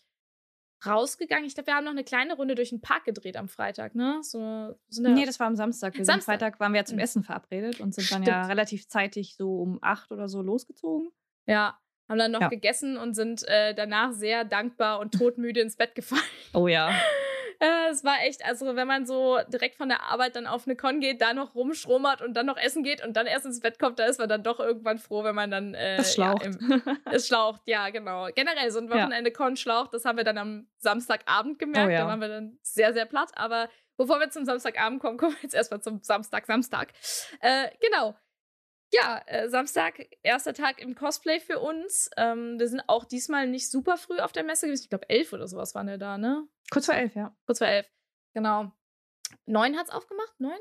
rausgegangen. Ich glaube, wir haben noch eine kleine Runde durch den Park gedreht am Freitag, ne? So, sind nee, das war am Samstag. Wir Samstag. Freitag waren wir ja zum hm. Essen verabredet und sind dann Stimmt. ja relativ zeitig so um acht oder so losgezogen. Ja, haben dann noch ja. gegessen und sind äh, danach sehr dankbar und todmüde ins Bett gefallen. Oh ja. [LAUGHS] Äh, es war echt, also wenn man so direkt von der Arbeit dann auf eine Con geht, da noch rumschrummert und dann noch essen geht und dann erst ins Bett kommt, da ist man dann doch irgendwann froh, wenn man dann. Äh, es schlaucht. Ja, im, es schlaucht, ja, genau. Generell so ein Wochenende Con schlaucht, das haben wir dann am Samstagabend gemerkt. Oh, ja. Da waren wir dann sehr, sehr platt. Aber bevor wir zum Samstagabend kommen, [LAUGHS] kommen wir jetzt erstmal zum Samstag, Samstag. Äh, genau. Ja, äh, Samstag, erster Tag im Cosplay für uns. Ähm, wir sind auch diesmal nicht super früh auf der Messe gewesen. Ich glaube, elf oder sowas waren wir da, ne? Kurz vor elf, ja. Kurz vor elf, genau. Neun hat es aufgemacht? Neun?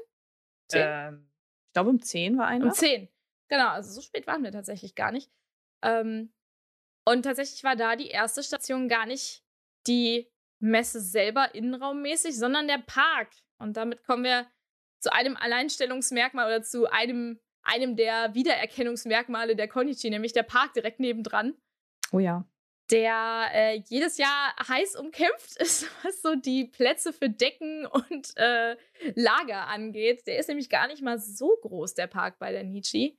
Zehn? Ähm, ich glaube, um zehn war einer. Um zehn. Genau, also so spät waren wir tatsächlich gar nicht. Ähm, und tatsächlich war da die erste Station gar nicht die Messe selber innenraummäßig, sondern der Park. Und damit kommen wir zu einem Alleinstellungsmerkmal oder zu einem einem der Wiedererkennungsmerkmale der Konichi, nämlich der Park direkt nebendran. Oh ja. Der äh, jedes Jahr heiß umkämpft ist, [LAUGHS] was so die Plätze für Decken und äh, Lager angeht. Der ist nämlich gar nicht mal so groß, der Park bei der Nietzsche.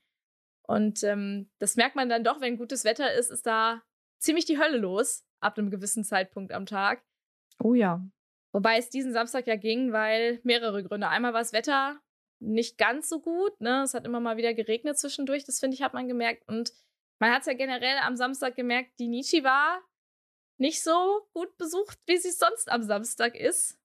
Und ähm, das merkt man dann doch, wenn gutes Wetter ist, ist da ziemlich die Hölle los, ab einem gewissen Zeitpunkt am Tag. Oh ja. Wobei es diesen Samstag ja ging, weil mehrere Gründe. Einmal war das Wetter nicht ganz so gut. Ne? Es hat immer mal wieder geregnet zwischendurch, das finde ich, hat man gemerkt. Und man hat es ja generell am Samstag gemerkt, die Nietzsche war nicht so gut besucht, wie sie sonst am Samstag ist.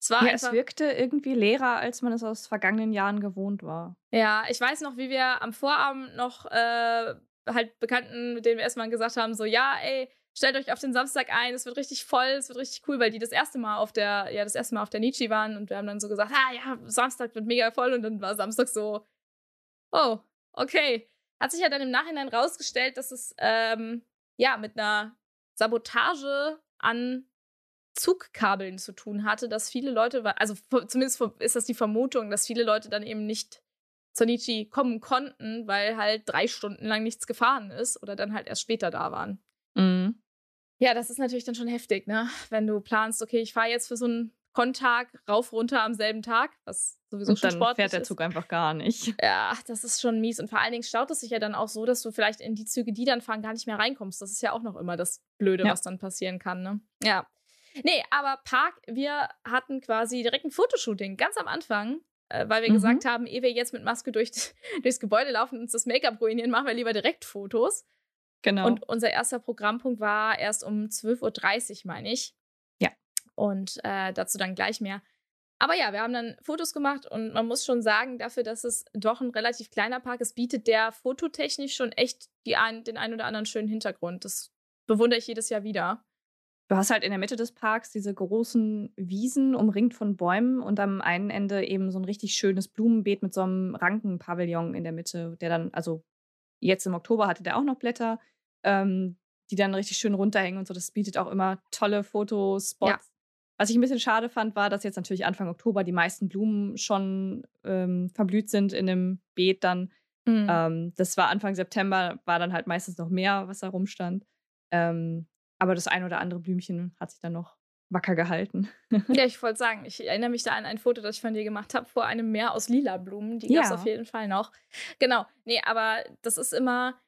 Es, war ja, einfach, es wirkte irgendwie leerer, als man es aus vergangenen Jahren gewohnt war. Ja, ich weiß noch, wie wir am Vorabend noch äh, halt Bekannten, mit denen wir erstmal gesagt haben, so, ja, ey, stellt euch auf den Samstag ein, es wird richtig voll, es wird richtig cool, weil die das erste Mal auf der, ja, das erste Mal auf der Nietzsche waren und wir haben dann so gesagt, ah ja, Samstag wird mega voll und dann war Samstag so, oh, okay. Hat sich ja dann im Nachhinein rausgestellt, dass es, ähm, ja, mit einer Sabotage an Zugkabeln zu tun hatte, dass viele Leute, also zumindest ist das die Vermutung, dass viele Leute dann eben nicht zur Nietzsche kommen konnten, weil halt drei Stunden lang nichts gefahren ist oder dann halt erst später da waren. Mhm. Ja, das ist natürlich dann schon heftig, ne? Wenn du planst, okay, ich fahre jetzt für so einen Kontag rauf, runter am selben Tag, was sowieso und schon dann sportlich fährt der Zug ist. einfach gar nicht. Ja, das ist schon mies. Und vor allen Dingen staut es sich ja dann auch so, dass du vielleicht in die Züge, die dann fahren, gar nicht mehr reinkommst. Das ist ja auch noch immer das Blöde, ja. was dann passieren kann, ne? Ja. Nee, aber Park, wir hatten quasi direkt ein Fotoshooting ganz am Anfang, äh, weil wir mhm. gesagt haben, ehe wir jetzt mit Maske durch, [LAUGHS] durchs Gebäude laufen und uns das Make-up ruinieren, machen wir lieber direkt Fotos. Genau. Und unser erster Programmpunkt war erst um 12.30 Uhr, meine ich. Ja. Und äh, dazu dann gleich mehr. Aber ja, wir haben dann Fotos gemacht und man muss schon sagen, dafür, dass es doch ein relativ kleiner Park ist, bietet der fototechnisch schon echt ein, den einen oder anderen schönen Hintergrund. Das bewundere ich jedes Jahr wieder. Du hast halt in der Mitte des Parks diese großen Wiesen umringt von Bäumen und am einen Ende eben so ein richtig schönes Blumenbeet mit so einem Rankenpavillon in der Mitte, der dann, also jetzt im Oktober hatte der auch noch Blätter, ähm, die dann richtig schön runterhängen und so. Das bietet auch immer tolle Fotospots. Ja. Was ich ein bisschen schade fand, war, dass jetzt natürlich Anfang Oktober die meisten Blumen schon ähm, verblüht sind in dem Beet dann. Mhm. Ähm, das war Anfang September, war dann halt meistens noch mehr, was da rumstand. Ähm, aber das ein oder andere Blümchen hat sich dann noch wacker gehalten. ja, [LAUGHS] ich wollte sagen, ich erinnere mich da an ein Foto, das ich von dir gemacht habe, vor einem Meer aus lila Blumen. Die ja. gab es auf jeden Fall noch. Genau. Nee, aber das ist immer.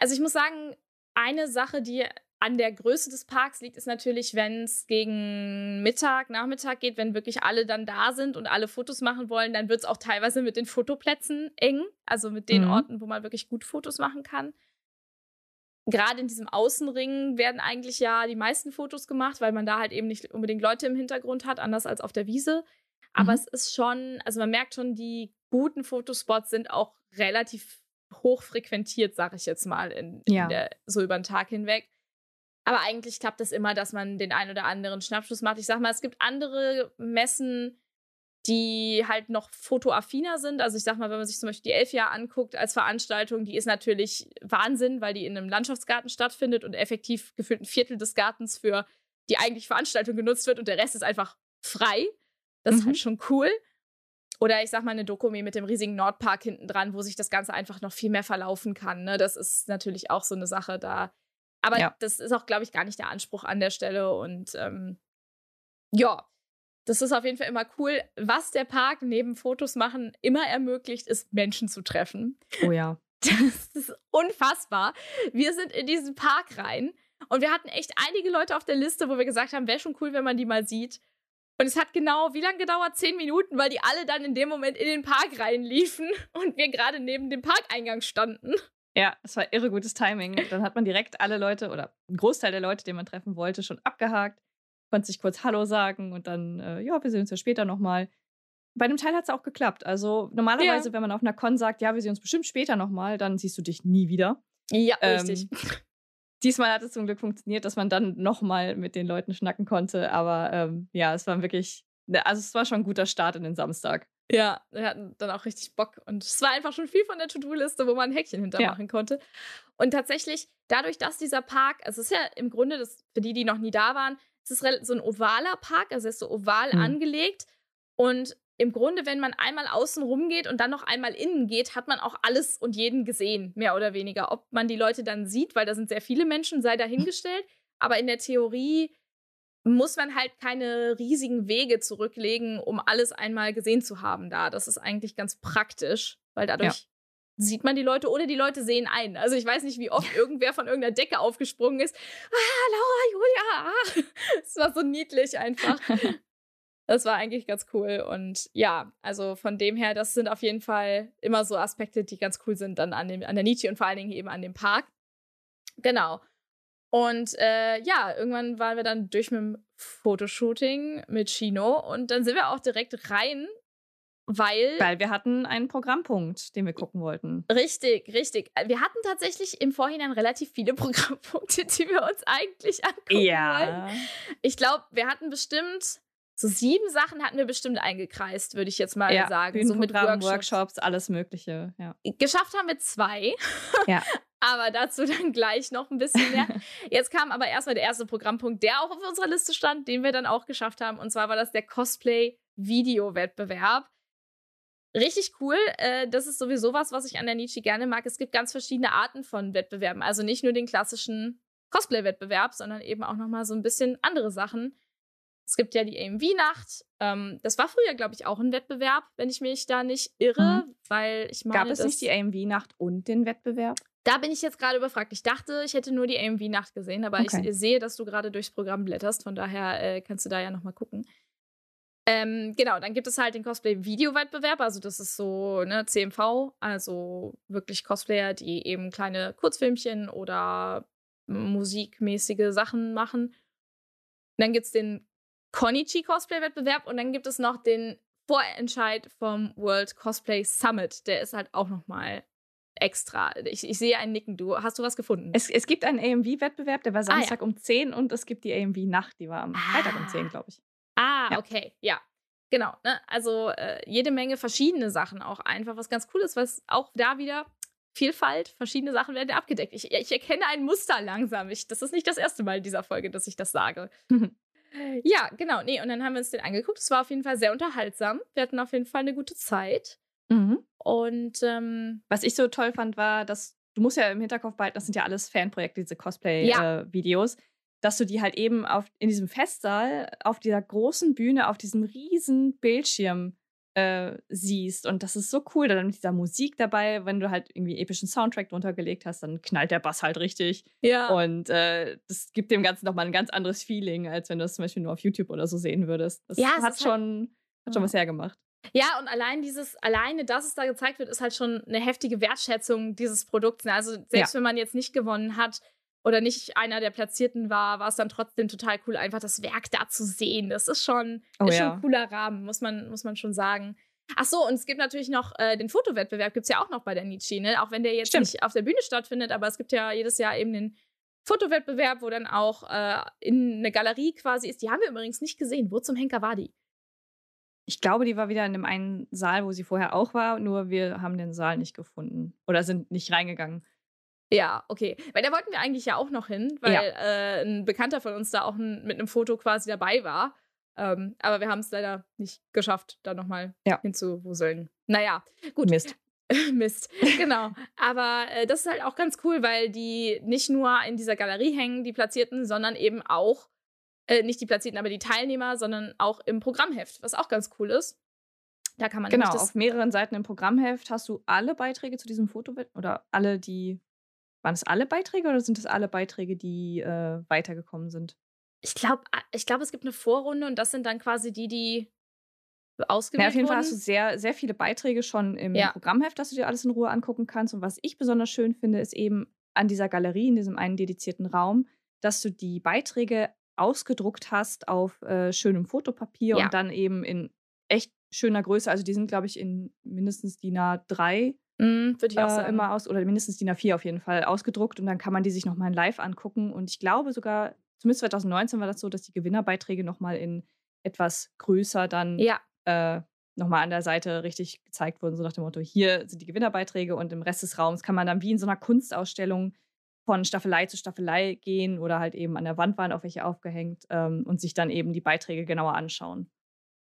Also ich muss sagen, eine Sache, die an der Größe des Parks liegt, ist natürlich, wenn es gegen Mittag, Nachmittag geht, wenn wirklich alle dann da sind und alle Fotos machen wollen, dann wird es auch teilweise mit den Fotoplätzen eng, also mit den mhm. Orten, wo man wirklich gut Fotos machen kann gerade in diesem Außenring werden eigentlich ja die meisten Fotos gemacht, weil man da halt eben nicht unbedingt Leute im Hintergrund hat, anders als auf der Wiese. Aber mhm. es ist schon, also man merkt schon, die guten Fotospots sind auch relativ hoch frequentiert, sag ich jetzt mal, in, ja. in der, so über den Tag hinweg. Aber eigentlich klappt es immer, dass man den einen oder anderen Schnappschuss macht. Ich sag mal, es gibt andere Messen, die halt noch fotoaffiner sind. Also ich sag mal, wenn man sich zum Beispiel die Elfjahr anguckt als Veranstaltung, die ist natürlich Wahnsinn, weil die in einem Landschaftsgarten stattfindet und effektiv gefühlt ein Viertel des Gartens für die eigentliche Veranstaltung genutzt wird und der Rest ist einfach frei. Das mhm. ist halt mhm. schon cool. Oder ich sag mal eine Dokumi mit dem riesigen Nordpark hinten dran, wo sich das Ganze einfach noch viel mehr verlaufen kann. Ne? Das ist natürlich auch so eine Sache da. Aber ja. das ist auch, glaube ich, gar nicht der Anspruch an der Stelle. Und ähm, ja, das ist auf jeden Fall immer cool. Was der Park neben Fotos machen immer ermöglicht, ist Menschen zu treffen. Oh ja. [LAUGHS] Das ist unfassbar. Wir sind in diesen Park rein und wir hatten echt einige Leute auf der Liste, wo wir gesagt haben, wäre schon cool, wenn man die mal sieht. Und es hat genau, wie lange gedauert? Zehn Minuten, weil die alle dann in dem Moment in den Park reinliefen [LAUGHS] und wir gerade neben dem Parkeingang standen. Ja, das war irre gutes Timing. Dann hat man direkt alle Leute oder einen Großteil der Leute, den man treffen wollte, schon abgehakt konnte sich kurz Hallo sagen und dann, äh, ja, wir sehen uns ja später nochmal. Bei dem Teil hat es auch geklappt. Also normalerweise, ja. wenn man auf einer Con sagt, ja, wir sehen uns bestimmt später nochmal, dann siehst du dich nie wieder. Ja, ähm, richtig. Diesmal hat es zum Glück funktioniert, dass man dann nochmal mit den Leuten schnacken konnte. Aber ähm, ja, es war wirklich, ne, also es war schon ein guter Start in den Samstag. Ja, wir hatten dann auch richtig Bock. Und es war einfach schon viel von der To-Do-Liste, wo man ein Häkchen hintermachen ja. konnte. Und tatsächlich, dadurch, dass dieser Park, also es ist ja im Grunde, das, für die, die noch nie da waren, es ist so ein ovaler Park, also er ist so oval mhm. angelegt. Und im Grunde, wenn man einmal außen rum geht und dann noch einmal innen geht, hat man auch alles und jeden gesehen, mehr oder weniger. Ob man die Leute dann sieht, weil da sind sehr viele Menschen, sei dahingestellt. Aber in der Theorie muss man halt keine riesigen Wege zurücklegen, um alles einmal gesehen zu haben da. Das ist eigentlich ganz praktisch, weil dadurch sieht man die Leute oder die Leute sehen ein. Also ich weiß nicht, wie oft irgendwer von irgendeiner Decke aufgesprungen ist. Ah, Laura, Julia. Ah. [LAUGHS] Es war so niedlich einfach. [LAUGHS] Das war eigentlich ganz cool. Und ja, also von dem her, das sind auf jeden Fall immer so Aspekte, die ganz cool sind dann an, dem, an der Nietzsche und vor allen Dingen eben an dem Park. Genau. Und äh, ja, irgendwann waren wir dann durch mit dem Fotoshooting mit Chino und dann sind wir auch direkt rein weil. Weil wir hatten einen Programmpunkt, den wir gucken wollten. Richtig, richtig. Wir hatten tatsächlich im Vorhinein relativ viele [LAUGHS] Programmpunkte, die wir uns eigentlich angucken ja. wollen. Ich glaube, wir hatten bestimmt. So sieben Sachen hatten wir bestimmt eingekreist, würde ich jetzt mal ja, sagen. So mit Workshops. Workshops, alles Mögliche. Ja. Geschafft haben wir zwei. Ja. [LAUGHS] aber dazu dann gleich noch ein bisschen mehr. [LAUGHS] Jetzt kam aber erstmal der erste Programmpunkt, der auch auf unserer Liste stand, den wir dann auch geschafft haben. Und zwar war das der Cosplay-Video-Wettbewerb. Richtig cool. Äh, das ist sowieso was, was ich an der Nietzsche gerne mag. Es gibt ganz verschiedene Arten von Wettbewerben. Also nicht nur den klassischen Cosplay-Wettbewerb, sondern eben auch nochmal so ein bisschen andere Sachen. Es gibt ja die AMV-Nacht. Ähm, das war früher, glaube ich, auch ein Wettbewerb, wenn ich mich da nicht irre, mhm. weil ich meine. Gab es nicht die AMV-Nacht und den Wettbewerb? Da bin ich jetzt gerade überfragt. Ich dachte, ich hätte nur die AMV-Nacht gesehen, aber okay. ich sehe, dass du gerade durchs Programm blätterst. Von daher äh, kannst du da ja nochmal gucken. Ähm, genau, dann gibt es halt den Cosplay-Video-Wettbewerb. Also, das ist so ne, CMV, also wirklich Cosplayer, die eben kleine Kurzfilmchen oder musikmäßige Sachen machen. Dann gibt es den Konichi Cosplay-Wettbewerb und dann gibt es noch den Vorentscheid vom World Cosplay Summit. Der ist halt auch nochmal extra. Ich, ich sehe ein Nicken. Du, hast du was gefunden? Es, es gibt einen AMV-Wettbewerb, der war Samstag ah, ja. um 10 und es gibt die AMV-Nacht, die war am ah. Freitag um 10, glaube ich. Ah, ja. okay, ja. Genau, ne? also äh, jede Menge verschiedene Sachen auch einfach, was ganz cool ist, was auch da wieder Vielfalt, verschiedene Sachen werden abgedeckt. Ich, ich erkenne ein Muster langsam. Ich, das ist nicht das erste Mal in dieser Folge, dass ich das sage. [LAUGHS] Ja, genau. Nee, und dann haben wir uns den angeguckt. Es war auf jeden Fall sehr unterhaltsam. Wir hatten auf jeden Fall eine gute Zeit. Mhm. Und ähm, was ich so toll fand, war, dass du musst ja im Hinterkopf behalten, das sind ja alles Fanprojekte, diese Cosplay-Videos, ja. äh, dass du die halt eben auf, in diesem Festsaal auf dieser großen Bühne, auf diesem riesen Bildschirm äh, siehst. Und das ist so cool, dann mit dieser Musik dabei, wenn du halt irgendwie epischen Soundtrack drunter gelegt hast, dann knallt der Bass halt richtig. Ja. Und äh, das gibt dem Ganzen nochmal ein ganz anderes Feeling, als wenn du das zum Beispiel nur auf YouTube oder so sehen würdest. Das ja, hat, halt schon, halt, hat schon was hergemacht. Ja, und allein dieses, alleine, dass es da gezeigt wird, ist halt schon eine heftige Wertschätzung dieses Produkts. Ne? Also selbst ja. wenn man jetzt nicht gewonnen hat, oder nicht einer der Platzierten war, war es dann trotzdem total cool, einfach das Werk da zu sehen. Das ist schon, oh, ist ja. schon ein cooler Rahmen, muss man, muss man schon sagen. Ach so, und es gibt natürlich noch äh, den Fotowettbewerb, gibt es ja auch noch bei der Nietzsche, ne? Auch wenn der jetzt Stimmt. nicht auf der Bühne stattfindet, aber es gibt ja jedes Jahr eben den Fotowettbewerb, wo dann auch äh, in eine Galerie quasi ist. Die haben wir übrigens nicht gesehen. Wo zum Henker war die? Ich glaube, die war wieder in dem einen Saal, wo sie vorher auch war, nur wir haben den Saal nicht gefunden oder sind nicht reingegangen. Ja, okay. Weil da wollten wir eigentlich ja auch noch hin, weil ja. äh, ein Bekannter von uns da auch ein, mit einem Foto quasi dabei war. Ähm, aber wir haben es leider nicht geschafft, da nochmal ja. hinzuwuseln. Naja, gut. Mist. [LAUGHS] Mist, genau. Aber äh, das ist halt auch ganz cool, weil die nicht nur in dieser Galerie hängen, die Platzierten, sondern eben auch, äh, nicht die Platzierten, aber die Teilnehmer, sondern auch im Programmheft, was auch ganz cool ist. Da kann man genau auf mehreren Seiten im Programmheft hast du alle Beiträge zu diesem Foto oder alle, die waren es alle Beiträge oder sind es alle Beiträge, die äh, weitergekommen sind? Ich glaube, ich glaub, es gibt eine Vorrunde und das sind dann quasi die, die ausgewählt ja, auf jeden wurden. Fall hast du sehr, sehr viele Beiträge schon im ja. Programmheft, dass du dir alles in Ruhe angucken kannst. Und was ich besonders schön finde, ist eben an dieser Galerie, in diesem einen dedizierten Raum, dass du die Beiträge ausgedruckt hast auf äh, schönem Fotopapier ja. und dann eben in echt schöner Größe. Also die sind, glaube ich, in mindestens DIN A3 Mm, Würde ich auch äh, sagen. Immer aus, oder mindestens DIN A4 auf jeden Fall ausgedruckt und dann kann man die sich nochmal live angucken. Und ich glaube sogar, zumindest 2019 war das so, dass die Gewinnerbeiträge nochmal in etwas größer dann ja. äh, nochmal an der Seite richtig gezeigt wurden, so nach dem Motto, hier sind die Gewinnerbeiträge und im Rest des Raums kann man dann wie in so einer Kunstausstellung von Staffelei zu Staffelei gehen oder halt eben an der Wand waren auf welche aufgehängt ähm, und sich dann eben die Beiträge genauer anschauen.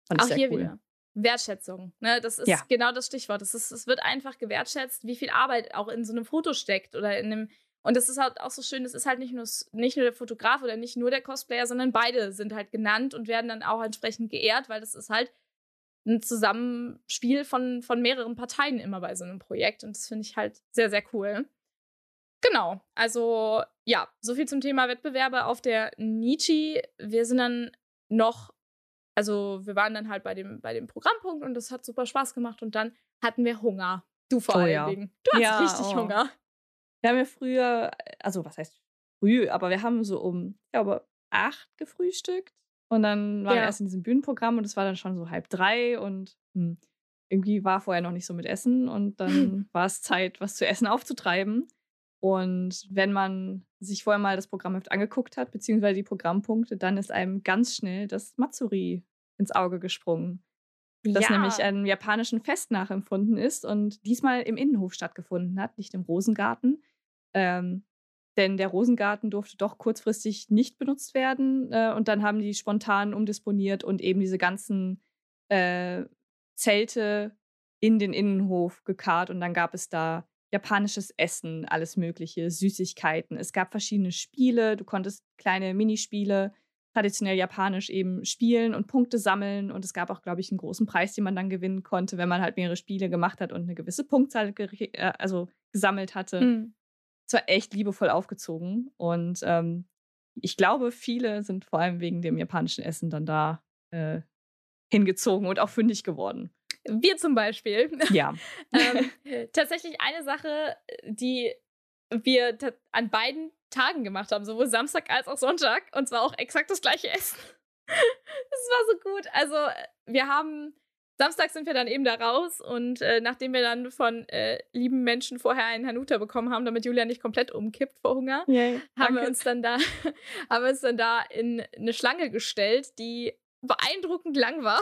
Fand auch hier cool. wieder. Wertschätzung. Ne? Das ist ja. genau das Stichwort. Es ist, es wird einfach gewertschätzt, wie viel Arbeit auch in so einem Foto steckt oder in einem. Und das ist halt auch so schön, es ist halt nicht nur, nicht nur der Fotograf oder nicht nur der Cosplayer, sondern beide sind halt genannt und werden dann auch entsprechend geehrt, weil das ist halt ein Zusammenspiel von, von mehreren Parteien immer bei so einem Projekt. Und das finde ich halt sehr, sehr cool. Genau, also ja, so viel zum Thema Wettbewerbe auf der Nietzsche. Wir sind dann noch also wir waren dann halt bei dem, bei dem Programmpunkt und das hat super Spaß gemacht und dann hatten wir Hunger. Du vor oh, allen ja. Dingen. Du hast ja, richtig oh. Hunger. Wir haben ja früher, also was heißt früh, aber wir haben so um, ich glaube, acht gefrühstückt. Und dann waren ja. wir erst in diesem Bühnenprogramm und es war dann schon so halb drei und hm, irgendwie war vorher noch nicht so mit Essen und dann [LAUGHS] war es Zeit, was zu essen aufzutreiben. Und wenn man sich vorher mal das Programmheft angeguckt hat, beziehungsweise die Programmpunkte, dann ist einem ganz schnell das Matsuri ins Auge gesprungen. Das ja. nämlich einem japanischen Fest nachempfunden ist und diesmal im Innenhof stattgefunden hat, nicht im Rosengarten. Ähm, denn der Rosengarten durfte doch kurzfristig nicht benutzt werden. Äh, und dann haben die spontan umdisponiert und eben diese ganzen äh, Zelte in den Innenhof gekarrt. Und dann gab es da japanisches Essen, alles Mögliche, Süßigkeiten. Es gab verschiedene Spiele. Du konntest kleine Minispiele traditionell japanisch eben spielen und Punkte sammeln. Und es gab auch, glaube ich, einen großen Preis, den man dann gewinnen konnte, wenn man halt mehrere Spiele gemacht hat und eine gewisse Punktzahl äh, also gesammelt hatte. Mhm. Es war echt liebevoll aufgezogen. Und ähm, ich glaube, viele sind vor allem wegen dem japanischen Essen dann da äh, hingezogen und auch fündig geworden. Wir zum Beispiel. [LAUGHS] Ja. ähm, tatsächlich eine Sache, die wir an beiden Tagen gemacht haben, sowohl Samstag als auch Sonntag. Und zwar auch exakt das gleiche Essen. [LAUGHS] das war so gut. Also, wir haben. Samstag sind wir dann eben da raus und äh, nachdem wir dann von äh, lieben Menschen vorher einen Hanuta bekommen haben, damit Julia nicht komplett umkippt vor Hunger, yeah, haben wir uns dann da, [LAUGHS] haben wir uns dann da in eine Schlange gestellt, die beeindruckend lang war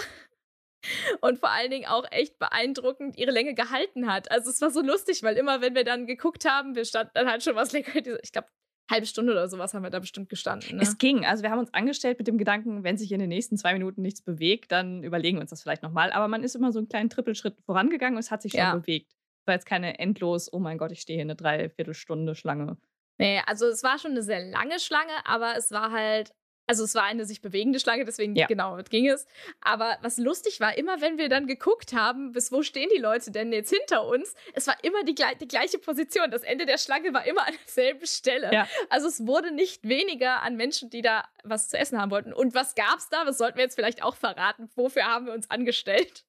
und vor allen Dingen auch echt beeindruckend ihre Länge gehalten hat. Also es war so lustig, weil immer, wenn wir dann geguckt haben, wir standen dann halt schon was länger. Ich glaube, halbe Stunde oder sowas haben wir da bestimmt gestanden. Ne? Es ging. Also wir haben uns angestellt mit dem Gedanken, wenn sich in den nächsten zwei Minuten nichts bewegt, dann überlegen wir uns das vielleicht nochmal. Aber man ist immer so einen kleinen Trippelschritt vorangegangen und es hat sich schon ja. bewegt. Es war jetzt keine endlos, oh mein Gott, ich stehe hier eine Dreiviertelstunde Schlange. Nee, also es war schon eine sehr lange Schlange, aber es war halt also es war eine sich bewegende Schlange, deswegen ja. genau ging es. Aber was lustig war, immer wenn wir dann geguckt haben, bis wo stehen die Leute denn jetzt hinter uns, es war immer die, die gleiche Position. Das Ende der Schlange war immer an derselben Stelle. Ja. Also es wurde nicht weniger an Menschen, die da was zu essen haben wollten. Und was gab es da? Was sollten wir jetzt vielleicht auch verraten? Wofür haben wir uns angestellt?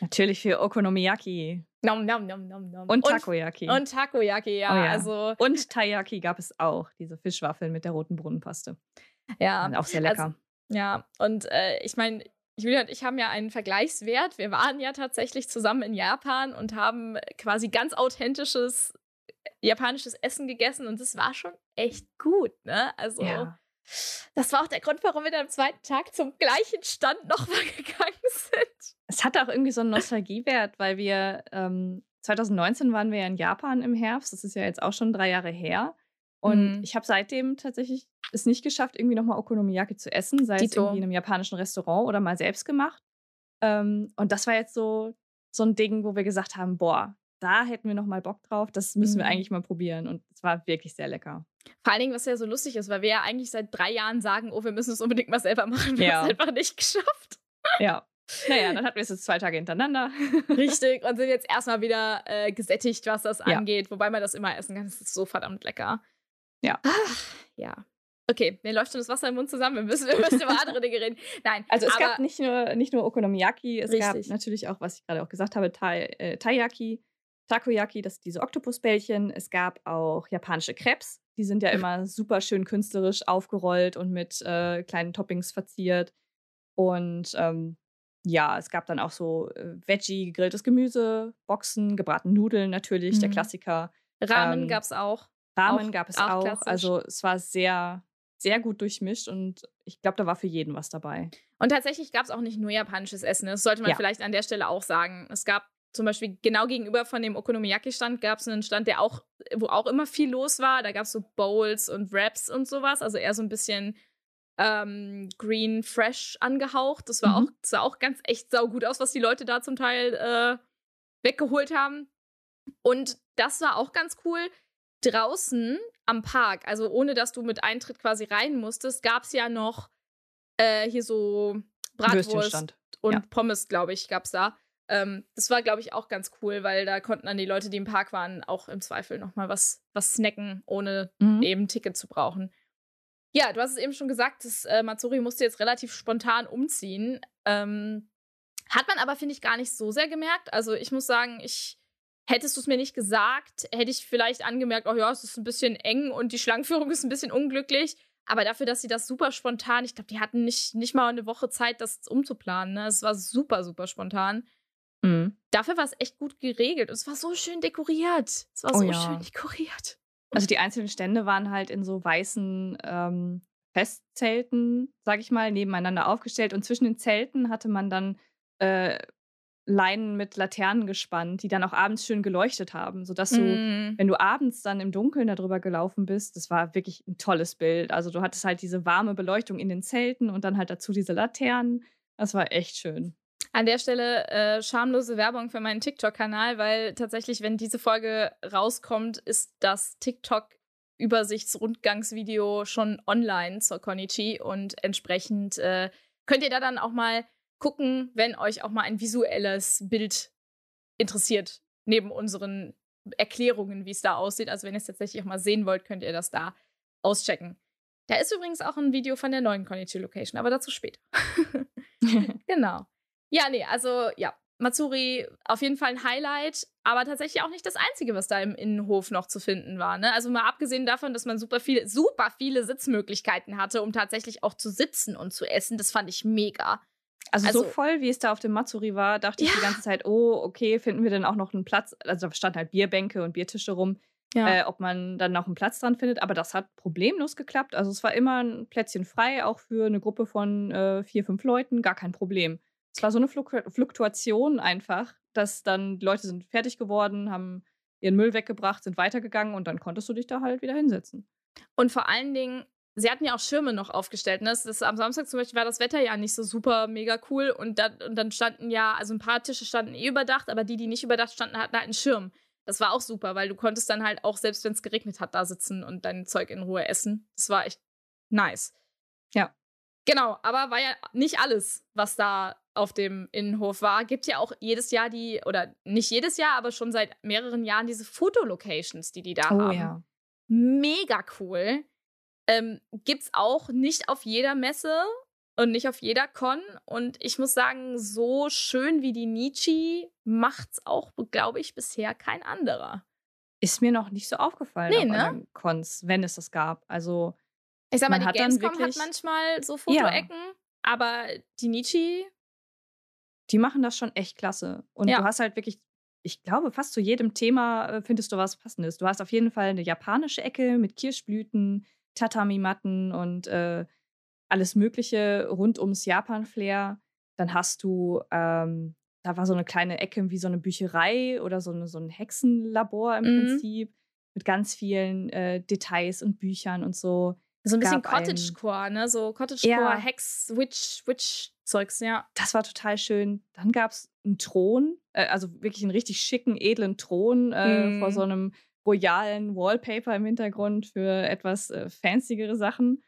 Natürlich für Okonomiyaki. Nom, nom, nom, nom, nom. Und Takoyaki. Und, und Takoyaki, ja, oh ja. Also und Taiyaki gab es auch, diese Fischwaffeln mit der roten Brunnenpaste. Ja. auch sehr lecker. Also, ja, und äh, ich meine, Julia und ich haben ja einen Vergleichswert. Wir waren ja tatsächlich zusammen in Japan und haben quasi ganz authentisches äh, japanisches Essen gegessen und das war schon echt gut, ne? Also ja. das war auch der Grund, warum wir dann am zweiten Tag zum gleichen Stand nochmal [LAUGHS] gegangen sind. Es hatte auch irgendwie so einen Nostalgiewert, weil wir ähm, 2019 waren wir ja in Japan im Herbst. Das ist ja jetzt auch schon drei Jahre her. Und mhm. ich habe seitdem tatsächlich es nicht geschafft, irgendwie nochmal Okonomiyaki zu essen, sei Dito. es irgendwie in einem japanischen Restaurant oder mal selbst gemacht. Ähm, und das war jetzt so, so ein Ding, wo wir gesagt haben, boah, da hätten wir nochmal Bock drauf, das müssen mhm. wir eigentlich mal probieren. Und es war wirklich sehr lecker. Vor allen Dingen, was ja so lustig ist, weil wir ja eigentlich seit drei Jahren sagen, oh, wir müssen es unbedingt mal selber machen. Wir ja. haben es einfach nicht geschafft. Ja. Naja, [LAUGHS] dann hatten wir es jetzt zwei Tage hintereinander. Richtig, [LAUGHS] und sind jetzt erstmal wieder äh, gesättigt, was das ja. angeht. Wobei man das immer essen kann. Es ist so verdammt lecker. Ja. Ach, ja. Okay, mir läuft schon das Wasser im Mund zusammen. Wir müssen, wir müssen über andere Dinge reden. Nein. Also es gab nicht nur, nicht nur Okonomiyaki, es richtig. gab natürlich auch, was ich gerade auch gesagt habe, tai, äh, Taiyaki, Takoyaki, das sind diese Oktopusbällchen. Es gab auch japanische Crepes. Die sind ja immer super schön künstlerisch aufgerollt und mit äh, kleinen Toppings verziert. Und ähm, ja, es gab dann auch so äh, Veggie, gegrilltes Gemüse, Boxen, gebratene Nudeln natürlich, mhm. der Klassiker. Ramen ähm, gab es auch. Ramen auch, gab es auch. auch. Also es war sehr, sehr gut durchmischt und ich glaube, da war für jeden was dabei. Und tatsächlich gab es auch nicht nur japanisches Essen. Das sollte man ja. vielleicht an der Stelle auch sagen. Es gab zum Beispiel genau gegenüber von dem Okonomiyaki-Stand gab es einen Stand, der auch, wo auch immer viel los war. Da gab es so Bowls und Wraps und sowas. Also eher so ein bisschen ähm, green, fresh angehaucht. Das war mhm. auch, sah auch ganz echt saugut aus, was die Leute da zum Teil äh, weggeholt haben. Und das war auch ganz cool draußen am Park, also ohne dass du mit Eintritt quasi rein musstest, gab es ja noch äh, hier so Bratwurst und ja. Pommes, glaube ich, gab es da. Ähm, das war, glaube ich, auch ganz cool, weil da konnten dann die Leute, die im Park waren, auch im Zweifel nochmal was, was snacken, ohne mhm. eben ein Ticket zu brauchen. Ja, du hast es eben schon gesagt, dass äh, Matsuri musste jetzt relativ spontan umziehen. Ähm, hat man aber, finde ich, gar nicht so sehr gemerkt. Also ich muss sagen, ich Hättest du es mir nicht gesagt, hätte ich vielleicht angemerkt, oh ja, es ist ein bisschen eng und die Schlangenführung ist ein bisschen unglücklich. Aber dafür, dass sie das super spontan, ich glaube, die hatten nicht, nicht mal eine Woche Zeit, das umzuplanen. Ne? Es war super, super spontan. Mhm. Dafür war es echt gut geregelt. Und es war so schön dekoriert. Es war oh, so ja. schön dekoriert. Also die einzelnen Stände waren halt in so weißen ähm, Festzelten, sag ich mal, nebeneinander aufgestellt. Und zwischen den Zelten hatte man dann äh, Leinen mit Laternen gespannt, die dann auch abends schön geleuchtet haben, sodass du, Mm. wenn du abends dann im Dunkeln darüber gelaufen bist, das war wirklich ein tolles Bild. Also du hattest halt diese warme Beleuchtung in den Zelten und dann halt dazu diese Laternen. Das war echt schön. An der Stelle äh, schamlose Werbung für meinen TikTok-Kanal, weil tatsächlich, wenn diese Folge rauskommt, ist das TikTok-Übersichtsrundgangsvideo schon online zur Konichi und entsprechend äh, könnt ihr da dann auch mal gucken, wenn euch auch mal ein visuelles Bild interessiert, neben unseren Erklärungen, wie es da aussieht. Also wenn ihr es tatsächlich auch mal sehen wollt, könnt ihr das da auschecken. Da ist übrigens auch ein Video von der neuen Konichi Location, aber dazu später. [LAUGHS] [LAUGHS] genau. Ja, nee, also ja, Matsuri auf jeden Fall ein Highlight, aber tatsächlich auch nicht das einzige, was da im Innenhof noch zu finden war. Ne? Also mal abgesehen davon, dass man super viele, super viele Sitzmöglichkeiten hatte, um tatsächlich auch zu sitzen und zu essen, das fand ich mega. Also, Also- so voll, wie es da auf dem Matsuri war, dachte ich Ja. die ganze Zeit, oh, okay, finden wir denn auch noch einen Platz? Also da standen halt Bierbänke und Biertische rum, äh, ob man dann noch einen Platz dran findet. Aber das hat problemlos geklappt. Also es war immer ein Plätzchen frei, auch für eine Gruppe von äh, vier, fünf Leuten, gar kein Problem. Es war so eine Fluk Fluktuation einfach, dass dann die Leute sind fertig geworden, haben ihren Müll weggebracht, sind weitergegangen und dann konntest du dich da halt wieder hinsetzen. Und vor allen Dingen, sie hatten ja auch Schirme noch aufgestellt. Ne? Das, das, am Samstag zum Beispiel war das Wetter ja nicht so super mega cool. Und dann, und dann standen ja, also ein paar Tische standen eh überdacht, aber die, die nicht überdacht standen, hatten halt einen Schirm. Das war auch super, weil du konntest dann halt auch, selbst wenn es geregnet hat, da sitzen und dein Zeug in Ruhe essen. Das war echt nice. Ja. Genau, aber war ja nicht alles, was da auf dem Innenhof war. Gibt ja auch jedes Jahr die, oder nicht jedes Jahr, aber schon seit mehreren Jahren diese Fotolocations, die die da Oh haben mega cool. Ähm, gibt's auch nicht auf jeder Messe und nicht auf jeder Con. Und ich muss sagen, so schön wie die Nietzsche macht's auch, glaube ich, bisher kein anderer. Ist mir noch nicht so aufgefallen Nee, auf ne? Cons, wenn es das gab. Also Ich sag mal, die hat Gamescom hat wirklich- manchmal so Ja. Fotoecken, aber die Nietzsche, die machen das schon echt klasse. Und Ja. du hast halt wirklich, ich glaube, fast zu jedem Thema äh, findest du was Passendes. Du hast auf jeden Fall eine japanische Ecke mit Kirschblüten, Tatami-Matten und äh, alles Mögliche rund ums Japan-Flair. Dann hast du, ähm, da war so eine kleine Ecke wie so eine Bücherei oder so, eine, so ein Hexenlabor im Mhm. Prinzip mit ganz vielen äh, Details und Büchern und so. so ein bisschen Cottagecore, ne? So Cottagecore, Ja. Hex, Witch, Witch-Zeugs, ja. Das war total schön. Dann gab es einen Thron, äh, also wirklich einen richtig schicken, edlen Thron äh, Mhm. vor so einem royalen Wallpaper im Hintergrund für etwas äh, fancigere Sachen.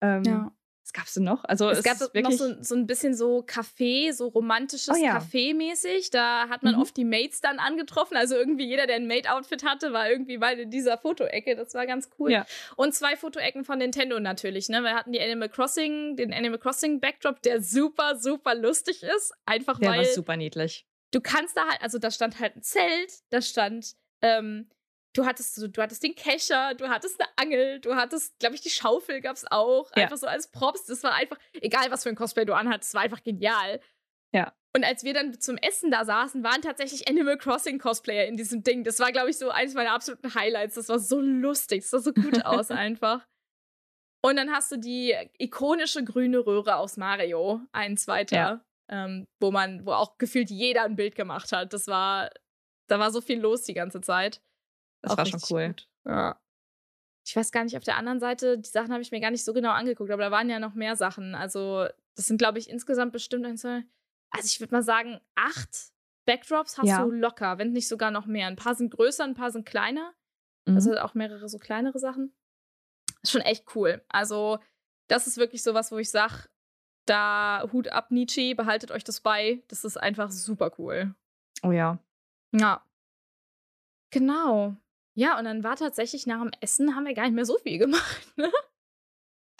Ähm, Ja. Was gab's denn noch? Also Es es, gab noch so, so ein bisschen so Café, so romantisches Oh ja. Café-mäßig. Da hat man Mhm. oft die Mates dann angetroffen. Also irgendwie jeder, der ein Mate-Outfit hatte, war irgendwie mal in dieser Fotoecke. Das war ganz cool. Ja. Und zwei Fotoecken von Nintendo natürlich. Ne? Wir hatten die Animal Crossing, den Animal Crossing Backdrop, der super, super lustig ist. Einfach der weil war super niedlich. du kannst da halt, also da stand halt ein Zelt, da stand, ähm, du hattest so, du hattest den Kescher, du hattest eine Angel, du hattest, glaube ich, die Schaufel gab's auch, Ja. einfach so als Props. Das war einfach, egal was für ein Cosplay du anhattest, war einfach genial. Ja. Und als wir dann zum Essen da saßen, waren tatsächlich Animal Crossing Cosplayer in diesem Ding. Das war, glaube ich, so eines meiner absoluten Highlights. Das war so lustig, das sah so gut [LAUGHS] aus einfach. Und dann hast du die ikonische grüne Röhre aus Mario, ein zweiter, Ja. ähm, wo man, wo auch gefühlt jeder ein Bild gemacht hat. Das war, da war so viel los die ganze Zeit. Das Auch war schon cool. gut. Ja. Ich weiß gar nicht, auf der anderen Seite, die Sachen habe ich mir gar nicht so genau angeguckt, aber da waren ja noch mehr Sachen. Also, das sind, glaube ich, insgesamt bestimmt ein, zwei, also ich würde mal sagen, acht Backdrops hast Ja. du locker, wenn nicht sogar noch mehr. Ein paar sind größer, ein paar sind kleiner. Mhm. Also auch mehrere so kleinere Sachen. Ist schon echt cool. Also, das ist wirklich sowas, wo ich sage, da Hut ab, Nietzsche, behaltet euch das bei. Das ist einfach super cool. oh ja. Ja. Genau. Ja, und dann war tatsächlich nach dem Essen haben wir gar nicht mehr so viel gemacht. Ne?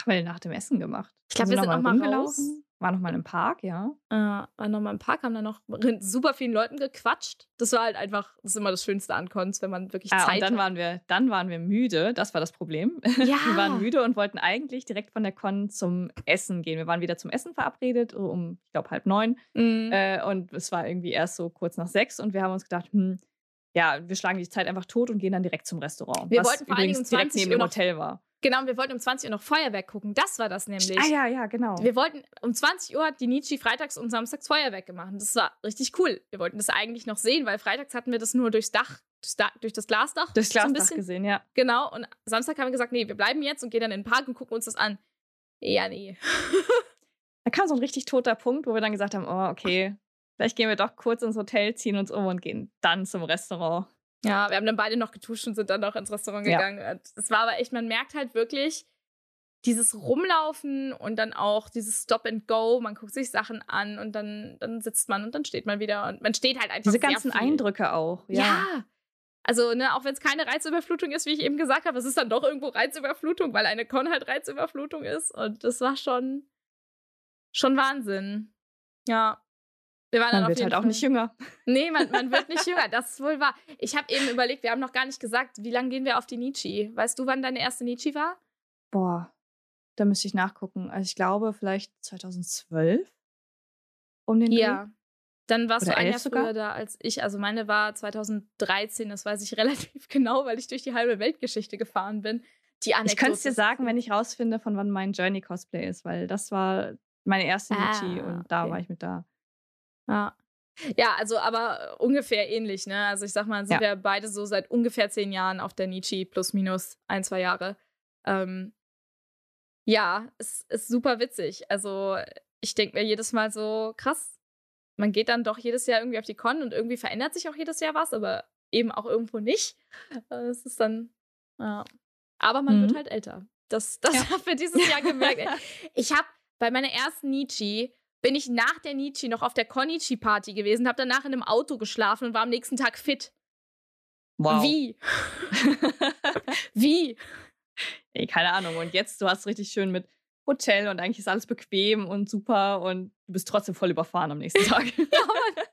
Haben wir denn nach dem Essen gemacht? Ich glaub, wir wir sind noch noch mal rumgelaufen. War noch mal im Park, ja. Äh, waren nochmal im Park, haben dann noch mit super vielen Leuten gequatscht. Das war halt einfach, das ist immer das Schönste an Cons, wenn man wirklich Ah, Zeit und dann hat. waren wir, dann waren wir müde. Das war das Problem. [LAUGHS] Ja. Wir waren müde und wollten eigentlich direkt von der Con zum Essen gehen. Wir waren wieder zum Essen verabredet um, ich glaube, halb neun. Mhm. Äh, und es war irgendwie erst so kurz nach sechs und wir haben uns gedacht, hm, ja, wir schlagen die Zeit einfach tot und gehen dann direkt zum Restaurant. Wir was wollten vor allen Dingen übrigens um direkt 20 neben dem Uhr Hotel war. Genau, wir wollten um 20 Uhr noch Feuerwerk gucken. Das war das nämlich. Ah ja, ja, genau. Wir wollten um 20 Uhr hat die Nietzsche freitags und samstags Feuerwerk gemacht. Das war richtig cool. Wir wollten das eigentlich noch sehen, weil freitags hatten wir das nur durchs Dach, durch das Glasdach. Durchs Glasdach so gesehen, ja. Genau. Und Samstag haben wir gesagt, nee, wir bleiben jetzt und gehen dann in den Park und gucken uns das an. Ja, nee. [LAUGHS] da kam so ein richtig toter Punkt, wo wir dann gesagt haben, oh, okay, vielleicht gehen wir doch kurz ins Hotel, ziehen uns um und gehen dann zum Restaurant. Ja, wir haben dann beide noch getuscht und sind dann noch ins Restaurant gegangen. Ja. Das war aber echt, man merkt halt wirklich dieses Rumlaufen und dann auch dieses Stop and Go. Man guckt sich Sachen an und dann, dann sitzt man und dann steht man wieder und man steht halt einfach. Diese ganzen viel. Eindrücke auch. Ja. ja. Also, ne, auch wenn es keine Reizüberflutung ist, wie ich eben gesagt habe, es ist dann doch irgendwo Reizüberflutung, weil eine Con halt Reizüberflutung ist. Und das war schon, schon Wahnsinn. Ja. Wir waren man wird halt Fall. auch nicht jünger. [LAUGHS] Nee, man, man wird nicht [LAUGHS] jünger. Das ist wohl wahr. Ich habe eben überlegt, wir haben noch gar nicht gesagt, wie lange gehen wir auf die Nietzsche? Weißt du, wann deine erste Nietzsche war? Boah, da müsste ich nachgucken. Also ich glaube vielleicht 2012 um den Ja. Dreh. Dann warst Oder du ein Jahr sogar? früher da als ich. Also meine war 2013, das weiß ich [LAUGHS] relativ genau, weil ich durch die halbe Weltgeschichte gefahren bin. Die Anekdote ich könnte es dir sagen, wenn ich rausfinde, von wann mein Journey Cosplay ist, weil das war meine erste ah, Nietzsche und da okay. war ich mit da. Ja. Ja, also aber ungefähr ähnlich, ne? Also ich sag mal, sind ja. wir beide so seit ungefähr zehn Jahren auf der Nietzsche, plus minus ein, zwei Jahre. Ähm, ja, es ist super witzig. Also ich denke mir jedes Mal so, krass, man geht dann doch jedes Jahr irgendwie auf die Con und irgendwie verändert sich auch jedes Jahr was, aber eben auch irgendwo nicht. Äh, es ist dann, ja. Aber man mhm. wird halt älter. Das, das ja. [LAUGHS] haben wir dieses Jahr gemerkt. [LAUGHS] ich habe bei meiner ersten Nietzsche bin ich nach der Nietzsche noch auf der Konichi-Party gewesen, habe danach in einem Auto geschlafen und war am nächsten Tag fit. Wow. Wie? [LAUGHS] Wie? Ey, keine Ahnung. Und jetzt, du hast richtig schön mit Hotel und eigentlich ist alles bequem und super und du bist trotzdem voll überfahren am nächsten Tag. [LAUGHS] ja, Mann.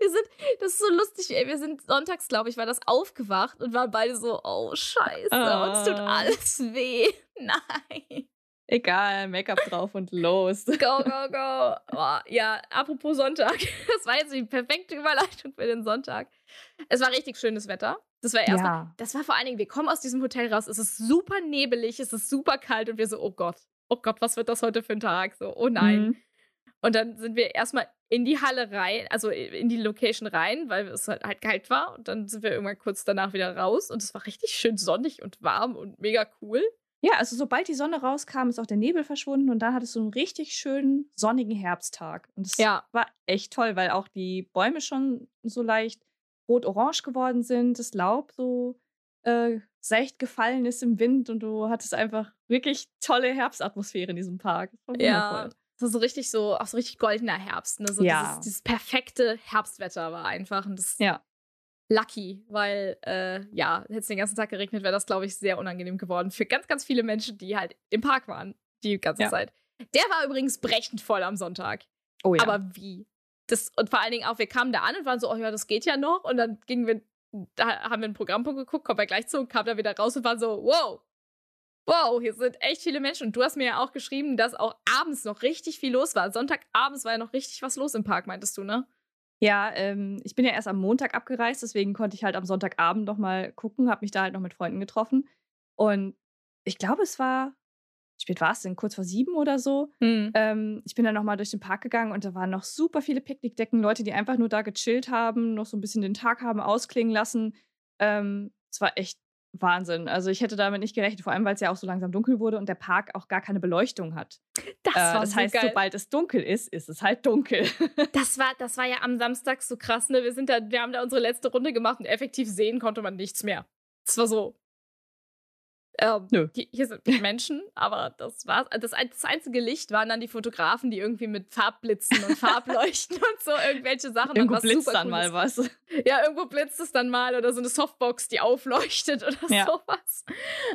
Wir sind, das ist so lustig, ey. Wir sind sonntags, glaube ich, war das aufgewacht und waren beide so, oh, scheiße, ah. uns tut alles weh. [LAUGHS] Nein. Egal, Make-up drauf und los. Go, go, go. Oh, ja, apropos Sonntag. [LAUGHS] Das war jetzt die perfekte Überleitung für den Sonntag. Es war richtig schönes Wetter. Das war erstmal, ja. das war vor allen Dingen, wir kommen aus diesem Hotel raus, es ist super nebelig, es ist super kalt und wir so, oh Gott, oh Gott, was wird das heute für ein Tag? So, oh nein. Mhm. Und dann sind wir erstmal in die Halle rein, also in die Location rein, weil es halt, halt kalt war. Und dann sind wir irgendwann kurz danach wieder raus und es war richtig schön sonnig und warm und mega cool. Ja, also sobald die Sonne rauskam, ist auch der Nebel verschwunden und dann hattest du einen richtig schönen sonnigen Herbsttag. Und das ja. war echt toll, weil auch die Bäume schon so leicht rot-orange geworden sind, das Laub so äh, seicht gefallen ist im Wind und du hattest einfach wirklich tolle Herbstatmosphäre in diesem Park. ja. Das war so richtig so, auch so richtig goldener Herbst. Ne? So ja. dieses, dieses perfekte Herbstwetter war einfach. Und das ja lucky, weil äh, ja, hätte es den ganzen Tag geregnet, wäre das, glaube ich, sehr unangenehm geworden für ganz, ganz viele Menschen, die halt im Park waren die ganze ja. Zeit. Der war übrigens brechend voll am Sonntag. Oh ja. Aber wie? Das, und vor allen Dingen auch, wir kamen da an und waren so, oh ja, das geht ja noch. Und dann gingen wir, da haben wir einen Programmpunkt geguckt, kommen wir gleich zu und kamen da wieder raus und waren so, wow, wow, hier sind echt viele Menschen. Und du hast mir ja auch geschrieben, dass auch abends noch richtig viel los war. Sonntagabends war ja noch richtig was los im Park, meintest du, ne? Ja, ähm, ich bin ja erst am Montag abgereist, deswegen konnte ich halt am Sonntagabend noch mal gucken, habe mich da halt noch mit Freunden getroffen. Und ich glaube, es war, wie spät war es denn? Kurz vor sieben oder so. Mhm. Ähm, ich bin dann noch mal durch den Park gegangen und da waren noch super viele Picknickdecken, Leute, die einfach nur da gechillt haben, noch so ein bisschen den Tag haben ausklingen lassen. Ähm, es war echt Wahnsinn. Also ich hätte damit nicht gerechnet, vor allem weil es ja auch so langsam dunkel wurde und der Park auch gar keine Beleuchtung hat. Das, äh, das so heißt, geil. sobald es dunkel ist, ist es halt dunkel. [LAUGHS] das war, das war ja am Samstag so krass. Ne? Wir sind da, wir haben da unsere letzte Runde gemacht und effektiv sehen konnte man nichts mehr. Es war so, ähm, Nö. Die, hier sind Menschen, aber das war's. Das, das einzige Licht waren dann die Fotografen, die irgendwie mit Farbblitzen und [LAUGHS] Farbleuchten und so irgendwelche Sachen. Irgendwo was blitzt dann mal was. Ja, irgendwo blitzt es dann mal oder so eine Softbox, die aufleuchtet oder ja. sowas.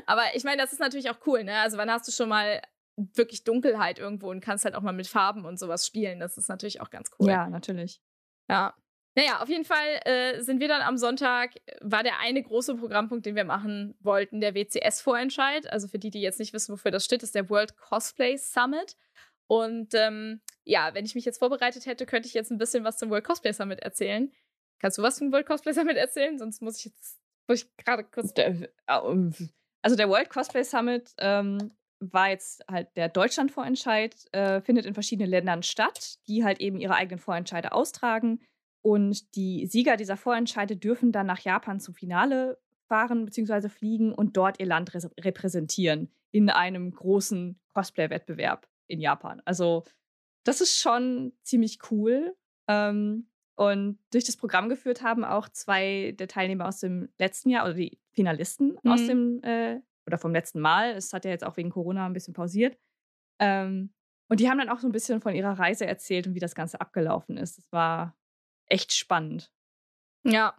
Aber ich meine, das ist natürlich auch cool, ne? Also wann hast du schon mal wirklich Dunkelheit irgendwo und kannst halt auch mal mit Farben und sowas spielen. Das ist natürlich auch ganz cool. Ja, natürlich. Ja. Naja, auf jeden Fall äh, sind wir dann am Sonntag, war der eine große Programmpunkt, den wir machen wollten, der WCS-Vorentscheid. Also für die, die jetzt nicht wissen, wofür das steht, ist der World Cosplay Summit. Und ähm, ja, wenn ich mich jetzt vorbereitet hätte, könnte ich jetzt ein bisschen was zum World Cosplay Summit erzählen. Kannst du was zum World Cosplay Summit erzählen? Sonst muss ich jetzt, muss ich gerade kurz. Äh, Also der World Cosplay Summit ähm, war jetzt halt der Deutschland-Vorentscheid, äh, findet in verschiedenen Ländern statt, die halt eben ihre eigenen Vorentscheide austragen. Und die Sieger dieser Vorentscheide dürfen dann nach Japan zum Finale fahren bzw. fliegen und dort ihr Land repräsentieren in einem großen Cosplay-Wettbewerb in Japan. Also das ist schon ziemlich cool. Ähm, und durch das Programm geführt haben auch zwei der Teilnehmer aus dem letzten Jahr oder die Finalisten mhm. aus dem äh, oder vom letzten Mal. Es hat ja jetzt auch wegen Corona ein bisschen pausiert. Ähm, und die haben dann auch so ein bisschen von ihrer Reise erzählt und wie das Ganze abgelaufen ist. Das war echt spannend. Ja.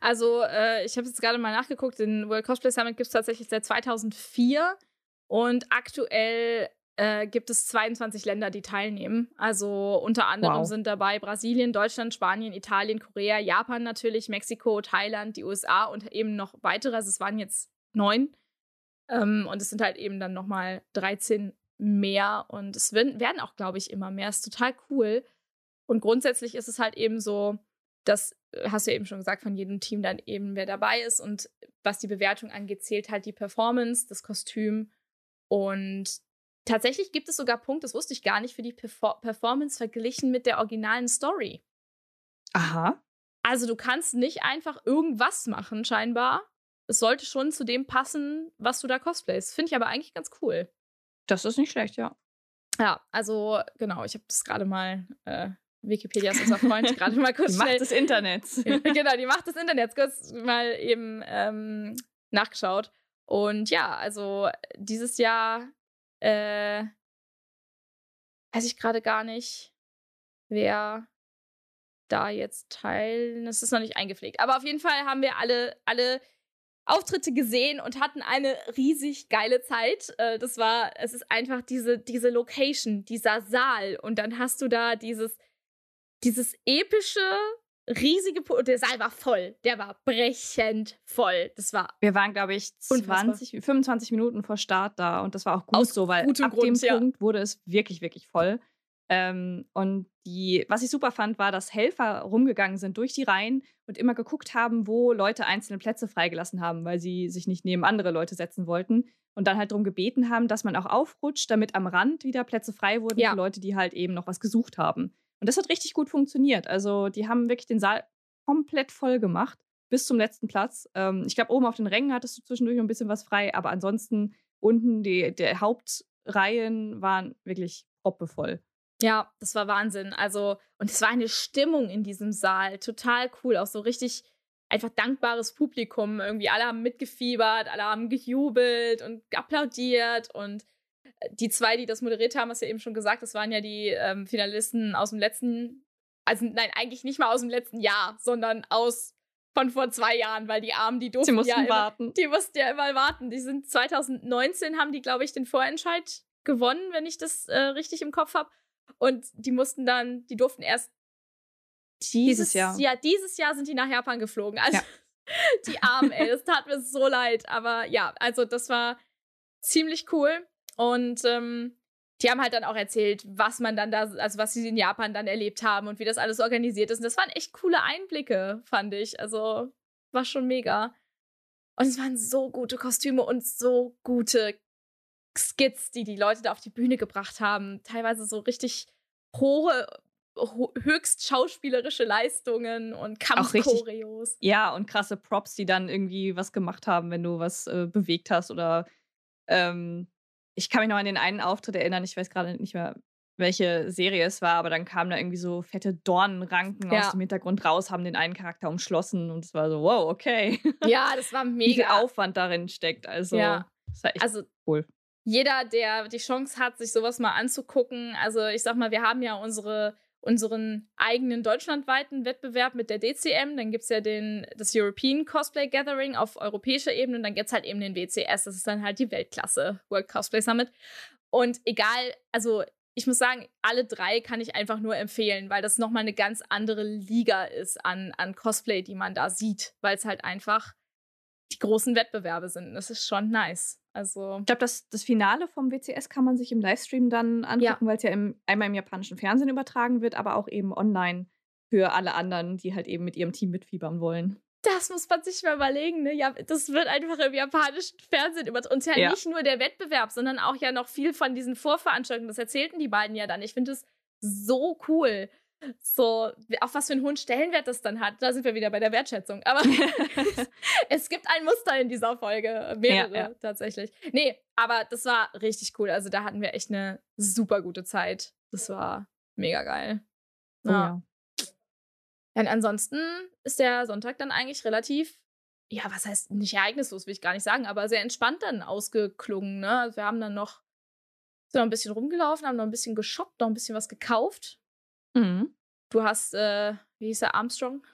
Also, äh, ich habe jetzt gerade mal nachgeguckt. Den World Cosplay Summit gibt es tatsächlich seit 2004. Und aktuell äh, gibt es 22 Länder, die teilnehmen. Also unter anderem wow. sind dabei Brasilien, Deutschland, Spanien, Italien, Korea, Japan natürlich, Mexiko, Thailand, die USA und eben noch weitere. Also es waren jetzt neun. Ähm, und es sind halt eben dann nochmal 13 mehr. Und es werden, werden auch, glaube ich, immer mehr. Ist total cool. Und grundsätzlich ist es halt eben so, das äh, hast du eben schon gesagt, von jedem Team dann eben, wer dabei ist. Und was die Bewertung angeht, zählt halt die Performance, das Kostüm und tatsächlich gibt es sogar Punkte, das wusste ich gar nicht, für die Perfor Performance verglichen mit der originalen Story. Aha. Also du kannst nicht einfach irgendwas machen, scheinbar. Es sollte schon zu dem passen, was du da cosplayst. Finde ich aber eigentlich ganz cool. Das ist nicht schlecht, ja. Ja, also genau, ich habe das gerade mal, äh, Wikipedia ist unser Freund, [LAUGHS] gerade mal kurz die schnell. Macht des Internets. [LAUGHS] genau, die Macht des Internets, kurz mal eben ähm, nachgeschaut. Und ja, also dieses Jahr äh, weiß ich gerade gar nicht, wer da jetzt teil. Das ist noch nicht eingepflegt. Aber auf jeden Fall haben wir alle, alle Auftritte gesehen und hatten eine riesig geile Zeit. Äh, das war, es ist einfach diese, diese Location, dieser Saal. Und dann hast du da dieses, dieses epische riesige po der Saal war voll. Der war brechend voll. Das war. Wir waren, glaube ich, 20, 25 Minuten vor Start da und das war auch gut Aus so, weil ab Grund, dem ja. Punkt wurde es wirklich, wirklich voll. Ähm, und die, was ich super fand, war, dass Helfer rumgegangen sind durch die Reihen und immer geguckt haben, wo Leute einzelne Plätze freigelassen haben, weil sie sich nicht neben andere Leute setzen wollten. Und dann halt darum gebeten haben, dass man auch aufrutscht, damit am Rand wieder Plätze frei wurden ja. für Leute, die halt eben noch was gesucht haben. Und das hat richtig gut funktioniert. Also die haben wirklich den Saal komplett voll gemacht, bis zum letzten Platz. Ähm, ich glaube, oben auf den Rängen hattest du zwischendurch noch ein bisschen was frei, aber ansonsten unten die, die Hauptreihen waren wirklich proppevoll. Ja, das war Wahnsinn. Also, und es war eine Stimmung in diesem Saal. Total cool. Auch so richtig einfach dankbares Publikum. Irgendwie alle haben mitgefiebert, alle haben gejubelt und applaudiert und die zwei, die das moderiert haben, hast du ja eben schon gesagt, das waren ja die ähm, Finalisten aus dem letzten, also nein, eigentlich nicht mal aus dem letzten Jahr, sondern aus von vor zwei Jahren, weil die Armen, die durften die mussten ja immer, warten. Die mussten ja immer warten. Die sind 2019 haben die, glaube ich, den Vorentscheid gewonnen, wenn ich das äh, richtig im Kopf habe. Und die mussten dann, die durften erst dieses, dieses Jahr. Ja, dieses Jahr sind die nach Japan geflogen. Also ja. [LAUGHS] die Armen, ey, das tat mir so leid. Aber ja, also das war ziemlich cool. Und ähm, die haben halt dann auch erzählt, was man dann da, also was sie in Japan dann erlebt haben und wie das alles organisiert ist. Und das waren echt coole Einblicke, fand ich. Also war schon mega. Und es waren so gute Kostüme und so gute Skits, die die Leute da auf die Bühne gebracht haben. Teilweise so richtig hohe, höchst schauspielerische Leistungen und Kampfchoreos. Ja, und krasse Props, die dann irgendwie was gemacht haben, wenn du was äh, bewegt hast oder ähm, ich kann mich noch an den einen Auftritt erinnern, ich weiß gerade nicht mehr, welche Serie es war, aber dann kamen da irgendwie so fette Dornenranken ja. aus dem Hintergrund raus, haben den einen Charakter umschlossen und es war so, wow, okay. Ja, [LAUGHS] das war mega. Wie viel Aufwand darin steckt. Also, ja. das war echt also, cool. Jeder, der die Chance hat, sich sowas mal anzugucken, also ich sag mal, wir haben ja unsere unseren eigenen deutschlandweiten Wettbewerb mit der DCM. Dann gibt es ja den, das European Cosplay Gathering auf europäischer Ebene und dann gibt es halt eben den WCS. Das ist dann halt die Weltklasse World Cosplay Summit. Und egal, also ich muss sagen, alle drei kann ich einfach nur empfehlen, weil das nochmal eine ganz andere Liga ist an, an Cosplay, die man da sieht, weil es halt einfach die großen Wettbewerbe sind. Das ist schon nice. Also ich glaube, das, das Finale vom WCS kann man sich im Livestream dann angucken, ja. weil es ja im, einmal im japanischen Fernsehen übertragen wird, aber auch eben online für alle anderen, die halt eben mit ihrem Team mitfiebern wollen. Das muss man sich mal überlegen, ne? Ja, das wird einfach im japanischen Fernsehen über und ja, ja, nicht nur der Wettbewerb, sondern auch ja noch viel von diesen Vorveranstaltungen. Das erzählten die beiden ja dann. Ich finde es so cool. So, auf was für einen hohen Stellenwert das dann hat. Da sind wir wieder bei der Wertschätzung. Aber [LAUGHS] [LAUGHS] es gibt ein Muster in dieser Folge. Mehrere ja, ja. tatsächlich. Nee, aber das war richtig cool. Also da hatten wir echt eine super gute Zeit. Das war mega geil. Oh, ja. ja. Und ansonsten ist der Sonntag dann eigentlich relativ, ja, was heißt nicht ereignislos, will ich gar nicht sagen, aber sehr entspannt dann ausgeklungen. Ne? Also wir haben dann noch, sind noch ein bisschen rumgelaufen, haben noch ein bisschen geshoppt, noch ein bisschen was gekauft. Mhm. Du hast, äh, wie hieß er, Armstrong?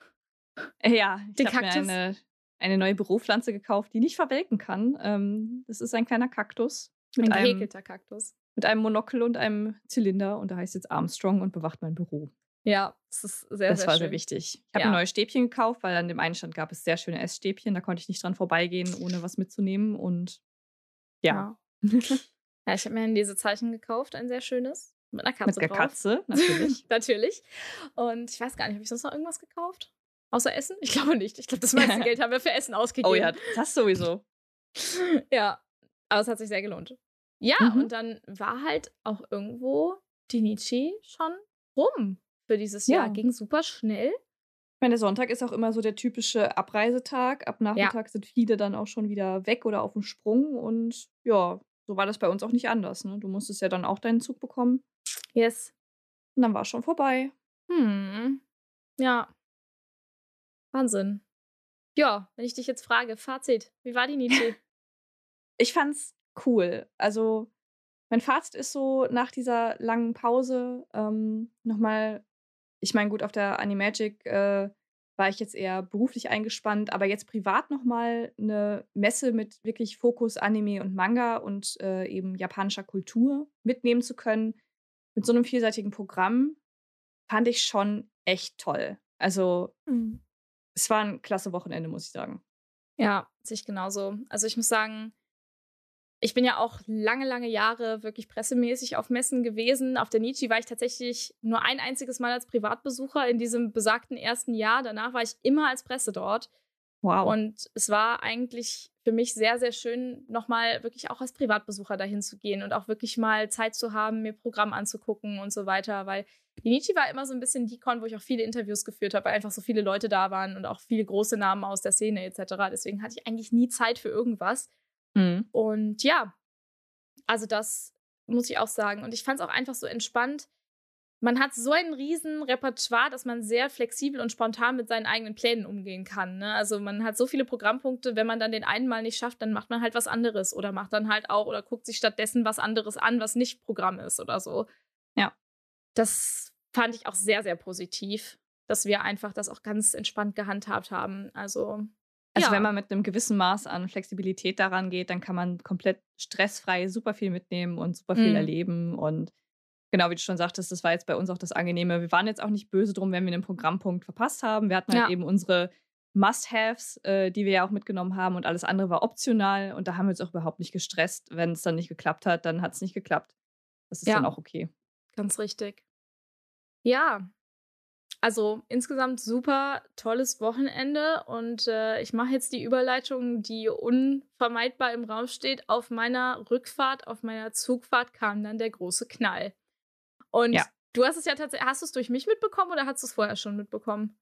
Ja, ich habe mir eine, eine neue Büropflanze gekauft, die nicht verwelken kann. Ähm, das ist ein kleiner Kaktus. Mit ein gehäkelter Kaktus. Mit einem Monokel und einem Zylinder und da heißt jetzt Armstrong und bewacht mein Büro. Ja, das ist sehr, das sehr war schön. sehr wichtig. Ich habe ja. neue Stäbchen gekauft, weil an dem einen Stand gab es sehr schöne Essstäbchen. Da konnte ich nicht dran vorbeigehen, ohne was mitzunehmen. Und ja. Ja, [LAUGHS] ja ich habe mir ein Lesezeichen gekauft, ein sehr schönes. Mit einer Katze. Mit der Katze, [LAUGHS] natürlich. natürlich. Und ich weiß gar nicht, habe ich sonst noch irgendwas gekauft? Außer Essen? Ich glaube nicht. Ich glaube, das [LAUGHS] meiste Geld haben wir für Essen ausgegeben. Oh ja, das sowieso. [LAUGHS] ja, aber es hat sich sehr gelohnt. Ja, mhm. und dann war halt auch irgendwo die Nietzsche schon rum für dieses ja. Jahr. Ging super schnell. Ich meine, der Sonntag ist auch immer so der typische Abreisetag. Ab Nachmittag ja. sind viele dann auch schon wieder weg oder auf dem Sprung. Und ja, so war das bei uns auch nicht anders. Ne? Du musstest ja dann auch deinen Zug bekommen. Yes. Und dann war es schon vorbei. Hm. Ja. Wahnsinn. Ja, wenn ich dich jetzt frage, Fazit, wie war die Nietzsche? [LAUGHS] ich fand's cool. Also, mein Fazit ist so nach dieser langen Pause ähm, nochmal, ich meine, gut, auf der Animagic äh, war ich jetzt eher beruflich eingespannt, aber jetzt privat nochmal eine Messe mit wirklich Fokus Anime und Manga und äh, eben japanischer Kultur mitnehmen zu können, mit so einem vielseitigen Programm, fand ich schon echt toll. Also, mhm. es war ein klasse Wochenende, muss ich sagen. Ja, sich genauso. Also, ich muss sagen, ich bin ja auch lange, lange Jahre wirklich pressemäßig auf Messen gewesen. Auf der Nietzsche war ich tatsächlich nur ein einziges Mal als Privatbesucher in diesem besagten ersten Jahr. Danach war ich immer als Presse dort. Wow. Und es war eigentlich für mich sehr, sehr schön, nochmal wirklich auch als Privatbesucher dahin zu gehen und auch wirklich mal Zeit zu haben, mir Programm anzugucken und so weiter. Weil die Nietzsche war immer so ein bisschen die Con, wo ich auch viele Interviews geführt habe, weil einfach so viele Leute da waren und auch viele große Namen aus der Szene etc. Deswegen hatte ich eigentlich nie Zeit für irgendwas. Mhm. Und ja, also das muss ich auch sagen. Und ich fand es auch einfach so entspannt. Man hat so ein riesen Repertoire, dass man sehr flexibel und spontan mit seinen eigenen Plänen umgehen kann. Ne? Also man hat so viele Programmpunkte, wenn man dann den einen mal nicht schafft, dann macht man halt was anderes oder macht dann halt auch oder guckt sich stattdessen was anderes an, was nicht Programm ist oder so. Ja. Das fand ich auch sehr, sehr positiv, dass wir einfach das auch ganz entspannt gehandhabt haben. Also also ja. wenn man mit einem gewissen Maß an Flexibilität daran geht, dann kann man komplett stressfrei super viel mitnehmen und super viel mhm. erleben. Und genau wie du schon sagtest, das war jetzt bei uns auch das Angenehme. Wir waren jetzt auch nicht böse drum, wenn wir einen Programmpunkt verpasst haben. Wir hatten halt ja. eben unsere Must-Haves, äh, die wir ja auch mitgenommen haben und alles andere war optional. Und da haben wir uns auch überhaupt nicht gestresst. Wenn es dann nicht geklappt hat, dann hat es nicht geklappt. Das ist ja. dann auch okay. Ganz richtig. Ja, also insgesamt super tolles Wochenende und äh, ich mache jetzt die Überleitung, die unvermeidbar im Raum steht. Auf meiner Rückfahrt, auf meiner Zugfahrt kam dann der große Knall. Und ja. du hast es ja tatsächlich, hast du es durch mich mitbekommen oder hast du es vorher schon mitbekommen?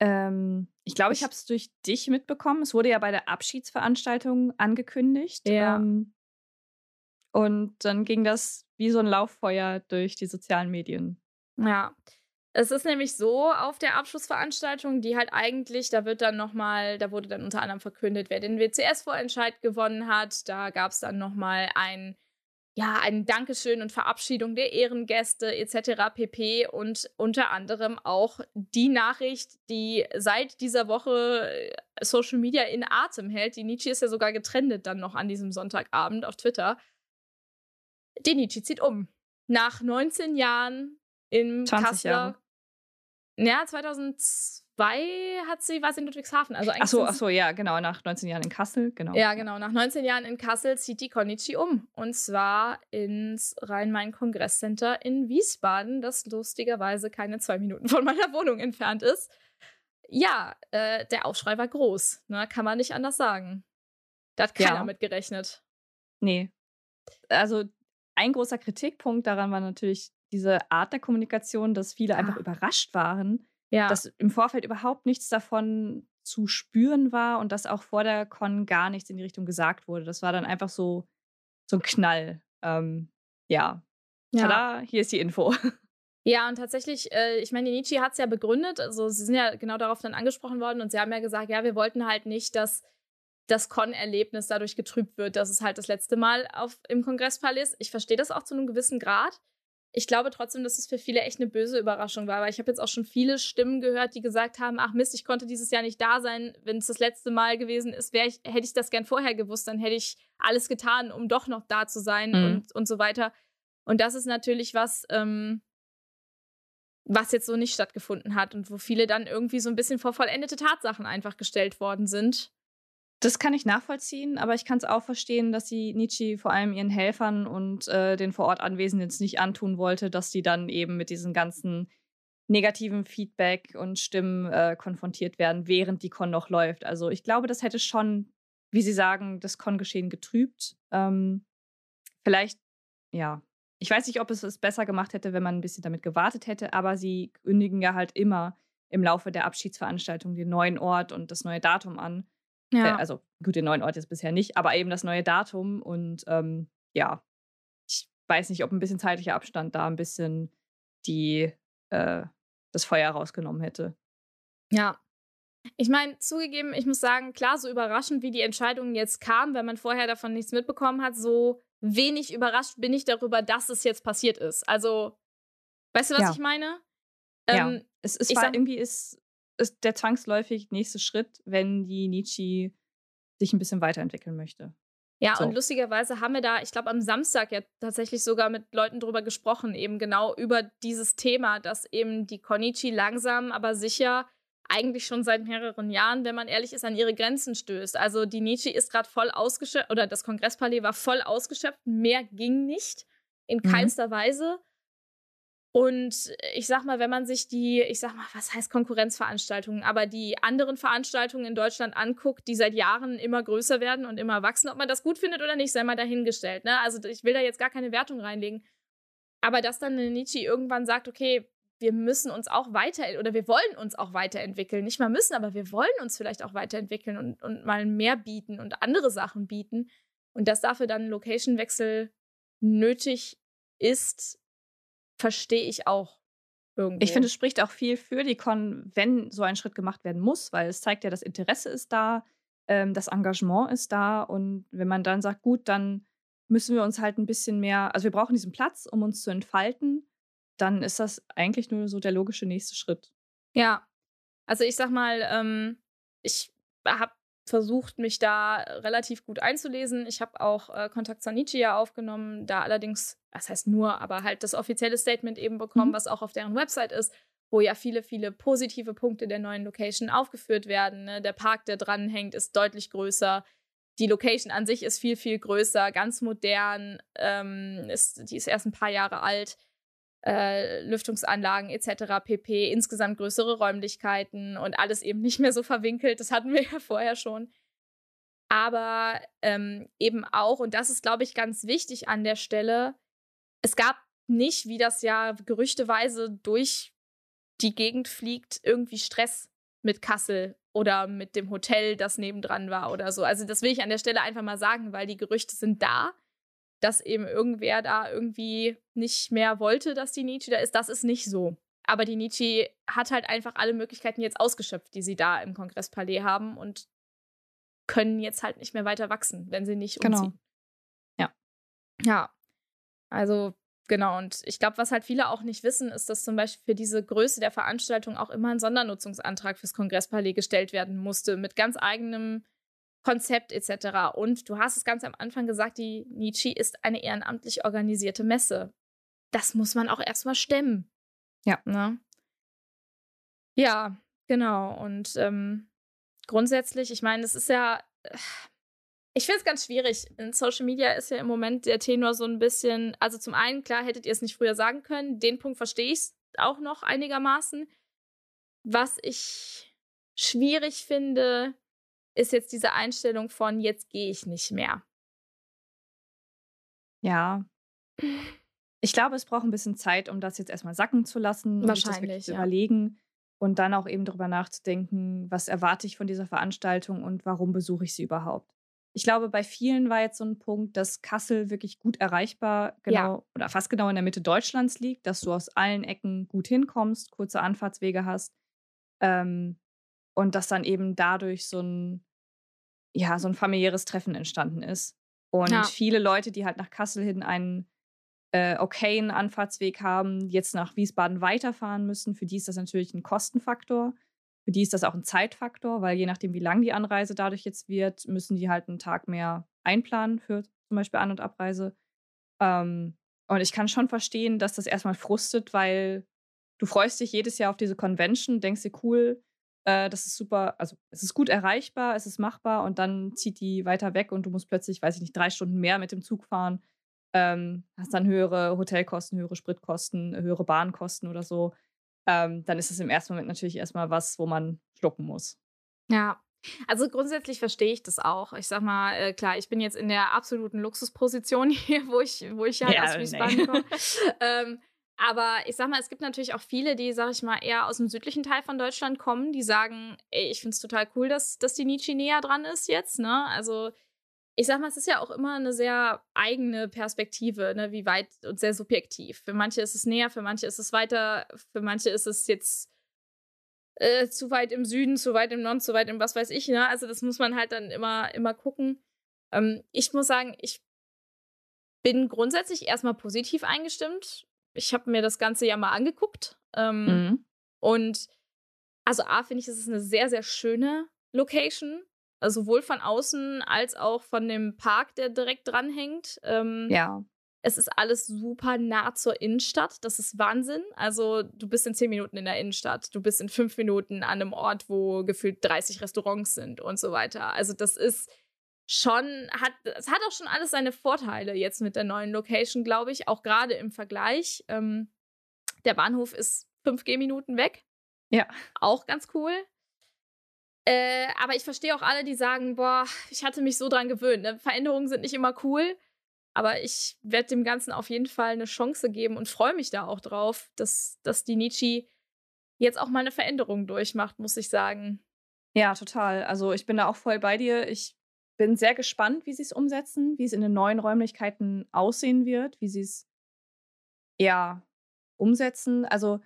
Ähm, ich glaube, ich habe es durch dich mitbekommen. Es wurde ja bei der Abschiedsveranstaltung angekündigt. Ja. Ähm, und dann ging das wie so ein Lauffeuer durch die sozialen Medien. Ja. Es ist nämlich so auf der Abschlussveranstaltung, die halt eigentlich, da wird dann nochmal, da wurde dann unter anderem verkündet, wer den WCS-Vorentscheid gewonnen hat. Da gab es dann nochmal ein, ja, ein Dankeschön und Verabschiedung der Ehrengäste etc. pp. Und unter anderem auch die Nachricht, die seit dieser Woche äh, Social Media in Atem hält. Die Nietzsche ist ja sogar getrendet dann noch an diesem Sonntagabend auf Twitter. Die Nietzsche zieht um. Nach 19 Jahren im Kasseler Jahre. Ja, 2002 hat sie, war sie in Ludwigshafen. Also ach so, ach so, ja, genau, nach 19 Jahren in Kassel, genau. Ja, genau, nach 19 Jahren in Kassel zieht die Konichi um. Und zwar ins Rhein-Main-Kongresscenter in Wiesbaden, das lustigerweise keine zwei Minuten von meiner Wohnung entfernt ist. ja, äh, der Aufschrei war groß. Ne? Kann man nicht anders sagen. Da hat keiner ja. mit gerechnet. Nee. Also ein großer Kritikpunkt daran war natürlich diese Art der Kommunikation, dass viele ah. einfach überrascht waren, ja. dass im Vorfeld überhaupt nichts davon zu spüren war und dass auch vor der Con gar nichts in die Richtung gesagt wurde. Das war dann einfach so, so ein Knall. Ähm, ja. ja. Tada, hier ist die Info. [LAUGHS] Ja, und tatsächlich, äh, ich meine, Nietzsche hat es ja begründet, also sie sind ja genau darauf dann angesprochen worden und sie haben ja gesagt, ja, wir wollten halt nicht, dass das Con-Erlebnis dadurch getrübt wird, dass es halt das letzte Mal auf, im Kongresspaar ist. Ich verstehe das auch zu einem gewissen Grad. Ich glaube trotzdem, dass es für viele echt eine böse Überraschung war, weil ich habe jetzt auch schon viele Stimmen gehört, die gesagt haben, ach Mist, ich konnte dieses Jahr nicht da sein. Wenn es das letzte Mal gewesen ist, ich, hätte ich das gern vorher gewusst, dann hätte ich alles getan, um doch noch da zu sein mhm. und, und so weiter. Und das ist natürlich was, ähm, was jetzt so nicht stattgefunden hat und wo viele dann irgendwie so ein bisschen vor vollendete Tatsachen einfach gestellt worden sind. Das kann ich nachvollziehen, aber ich kann es auch verstehen, dass sie Nietzsche vor allem ihren Helfern und äh, den vor Ort Anwesenden nicht antun wollte, dass sie dann eben mit diesem ganzen negativen Feedback und Stimmen äh, konfrontiert werden, während die Con noch läuft. Also ich glaube, das hätte schon, wie Sie sagen, das Con-Geschehen getrübt. Ähm, vielleicht, ja, ich weiß nicht, ob es es besser gemacht hätte, wenn man ein bisschen damit gewartet hätte, aber sie kündigen ja halt immer im Laufe der Abschiedsveranstaltung den neuen Ort und das neue Datum an. Äh, ja. Also gut, den neuen Ort jetzt bisher nicht, aber eben das neue Datum. Und ähm, ja, ich weiß nicht, ob ein bisschen zeitlicher Abstand da ein bisschen die, äh, das Feuer rausgenommen hätte. Ja. Ich meine, zugegeben, ich muss sagen, klar, so überraschend, wie die Entscheidung jetzt kam, wenn man vorher davon nichts mitbekommen hat, so wenig überrascht bin ich darüber, dass es jetzt passiert ist. Also, weißt du, was ja. ich meine? Ähm, ja, es, es war sag, irgendwie ist, ist der zwangsläufig nächste Schritt, wenn die Nietzsche sich ein bisschen weiterentwickeln möchte. Ja, so. und lustigerweise haben wir da, ich glaube, am Samstag ja tatsächlich sogar mit Leuten drüber gesprochen, eben genau über dieses Thema, dass eben die Konichi langsam, aber sicher eigentlich schon seit mehreren Jahren, wenn man ehrlich ist, an ihre Grenzen stößt. Also die Nietzsche ist gerade voll ausgeschöpft, oder das Kongresspalais war voll ausgeschöpft, mehr ging nicht, in mhm. keinster Weise. Und ich sag mal, wenn man sich die, ich sag mal, was heißt Konkurrenzveranstaltungen, aber die anderen Veranstaltungen in Deutschland anguckt, die seit Jahren immer größer werden und immer wachsen, ob man das gut findet oder nicht, sei mal dahingestellt. Ne? Also ich will da jetzt gar keine Wertung reinlegen. Aber dass dann eine Nietzsche irgendwann sagt, okay, wir müssen uns auch weiter oder wir wollen uns auch weiterentwickeln. Nicht mal müssen, aber wir wollen uns vielleicht auch weiterentwickeln und, und mal mehr bieten und andere Sachen bieten. Und dass dafür dann ein Location-Wechsel nötig ist, verstehe ich auch. Irgendwo. Ich finde, es spricht auch viel für die Con, wenn so ein Schritt gemacht werden muss, weil es zeigt ja, das Interesse ist da, ähm, das Engagement ist da und wenn man dann sagt, gut, dann müssen wir uns halt ein bisschen mehr, also wir brauchen diesen Platz, um uns zu entfalten dann ist das eigentlich nur so der logische nächste Schritt. Ja. Also ich sag mal, ähm, ich habe versucht, mich da relativ gut einzulesen. Ich habe auch äh, Kontakt zu Nietzsche ja aufgenommen, da allerdings, das heißt nur, aber halt das offizielle Statement eben bekommen, mhm. was auch auf deren Website ist, wo ja viele, viele positive Punkte der neuen Location aufgeführt werden. Ne? Der Park, der dranhängt, ist deutlich größer. Die Location an sich ist viel, viel größer, ganz modern, ähm, ist, die ist erst ein paar Jahre alt äh, Lüftungsanlagen etc. pp. Insgesamt größere Räumlichkeiten und alles eben nicht mehr so verwinkelt. Das hatten wir ja vorher schon. Aber ähm, eben auch, und das ist, glaube ich, ganz wichtig an der Stelle, es gab nicht, wie das ja gerüchteweise durch die Gegend fliegt, irgendwie Stress mit Kassel oder mit dem Hotel, das nebendran war oder so. Also das will ich an der Stelle einfach mal sagen, weil die Gerüchte sind da dass eben irgendwer da irgendwie nicht mehr wollte, dass die Nietzsche da ist. Das ist nicht so. Aber die Nietzsche hat halt einfach alle Möglichkeiten jetzt ausgeschöpft, die sie da im Kongresspalais haben und können jetzt halt nicht mehr weiter wachsen, wenn sie nicht genau. umziehen. Genau. Ja. Ja. Also, genau. Und ich glaube, was halt viele auch nicht wissen, ist, dass zum Beispiel für diese Größe der Veranstaltung auch immer ein Sondernutzungsantrag fürs Kongresspalais gestellt werden musste, mit ganz eigenem Konzept etc. Und du hast es ganz am Anfang gesagt, die Nietzsche ist eine ehrenamtlich organisierte Messe. Das muss man auch erstmal stemmen. Ja. Ne? Ja, genau. Und ähm, grundsätzlich, ich meine, es ist ja. Ich finde es ganz schwierig. In Social Media ist ja im Moment der Tenor so ein bisschen. Also, zum einen, klar, hättet ihr es nicht früher sagen können. Den Punkt verstehe ich auch noch einigermaßen. Was ich schwierig finde, ist jetzt diese Einstellung von jetzt gehe ich nicht mehr. Ja. Ich glaube, es braucht ein bisschen Zeit, um das jetzt erstmal sacken zu lassen und Wahrscheinlich, das wirklich zu ja. überlegen und dann auch eben darüber nachzudenken, was erwarte ich von dieser Veranstaltung und warum besuche ich sie überhaupt. Ich glaube, bei vielen war jetzt so ein Punkt, dass Kassel wirklich gut erreichbar genau Ja. oder fast genau in der Mitte Deutschlands liegt, dass du aus allen Ecken gut hinkommst, kurze Anfahrtswege hast ähm, und dass dann eben dadurch so ein ja so ein familiäres Treffen entstanden ist und Ja. viele Leute, die halt nach Kassel hin einen äh, okayen Anfahrtsweg haben, jetzt nach Wiesbaden weiterfahren müssen. Für die ist das natürlich ein Kostenfaktor. Für die ist das auch ein Zeitfaktor, weil je nachdem, wie lang die Anreise dadurch jetzt wird, müssen die halt einen Tag mehr einplanen für zum Beispiel An- und Abreise. Ähm, und ich kann schon verstehen, dass das erstmal frustet, weil du freust dich jedes Jahr auf diese Convention, denkst dir, cool, äh, das ist super, also es ist gut erreichbar, es ist machbar und dann zieht die weiter weg und du musst plötzlich, weiß ich nicht, drei Stunden mehr mit dem Zug fahren, ähm, hast dann höhere Hotelkosten, höhere Spritkosten, höhere Bahnkosten oder so. Ähm, dann ist es im ersten Moment natürlich erstmal was, wo man schlucken muss. Ja. Also grundsätzlich verstehe ich das auch. Ich sag mal, äh, klar, ich bin jetzt in der absoluten Luxusposition [LAUGHS] hier, wo ich, wo ich halt Ja, aus nee. Wiesbaden komme. [LAUGHS] ähm, aber ich sag mal, es gibt natürlich auch viele, die, sag ich mal, eher aus dem südlichen Teil von Deutschland kommen, die sagen, ey, ich finde es total cool, dass, dass die Nietzsche näher dran ist jetzt, ne? Also ich sag mal, es ist ja auch immer eine sehr eigene Perspektive, ne? wie weit und sehr subjektiv. Für manche ist es näher, für manche ist es weiter, für manche ist es jetzt äh, zu weit im Süden, zu weit im Norden, zu weit im was weiß ich, ne? Also das muss man halt dann immer, immer gucken. Ähm, ich muss sagen, ich bin grundsätzlich erstmal positiv eingestimmt. Ich habe mir das Ganze ja mal angeguckt. Ähm, Mhm. Und also A, finde ich, es ist eine sehr, sehr schöne Location. Also sowohl von außen als auch von dem Park, der direkt dranhängt. Ähm, Ja. es ist alles super nah zur Innenstadt. Das ist Wahnsinn. Also, du bist in zehn Minuten in der Innenstadt. Du bist in fünf Minuten an einem Ort, wo gefühlt 30 Restaurants sind und so weiter. Also, das ist schon, hat, es hat auch schon alles seine Vorteile jetzt mit der neuen Location, glaube ich. Auch gerade im Vergleich. Ähm, der Bahnhof ist fünf Gehminuten weg. Ja. Auch ganz cool. Äh, aber ich verstehe auch alle, die sagen, boah, ich hatte mich so dran gewöhnt. Ne? Veränderungen sind nicht immer cool. Aber ich werde dem Ganzen auf jeden Fall eine Chance geben und freue mich da auch drauf, dass, dass die Nietzsche jetzt auch mal eine Veränderung durchmacht, muss ich sagen. Ja, total. Also ich bin da auch voll bei dir. Ich bin sehr gespannt, wie sie es umsetzen, wie es in den neuen Räumlichkeiten aussehen wird, wie sie es ja umsetzen. Also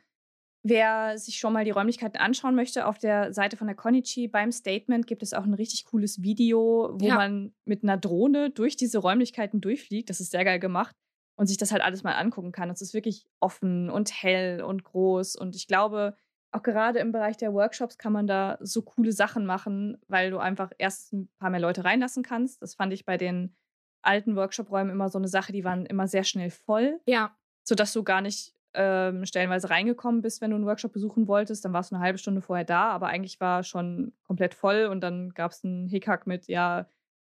wer sich schon mal die Räumlichkeiten anschauen möchte, auf der Seite von der Konichi beim Statement gibt es auch ein richtig cooles Video, wo Ja. man mit einer Drohne durch diese Räumlichkeiten durchfliegt. Das ist sehr geil gemacht und sich das halt alles mal angucken kann. Es ist wirklich offen und hell und groß und ich glaube, auch gerade im Bereich der Workshops kann man da so coole Sachen machen, weil du einfach erst ein paar mehr Leute reinlassen kannst. Das fand ich bei den alten Workshop-Räumen immer so eine Sache, die waren immer sehr schnell voll, Ja, sodass du gar nicht ähm, stellenweise reingekommen bist, wenn du einen Workshop besuchen wolltest. Dann warst du eine halbe Stunde vorher da, aber eigentlich war schon komplett voll und dann gab es einen Hickhack mit, ja,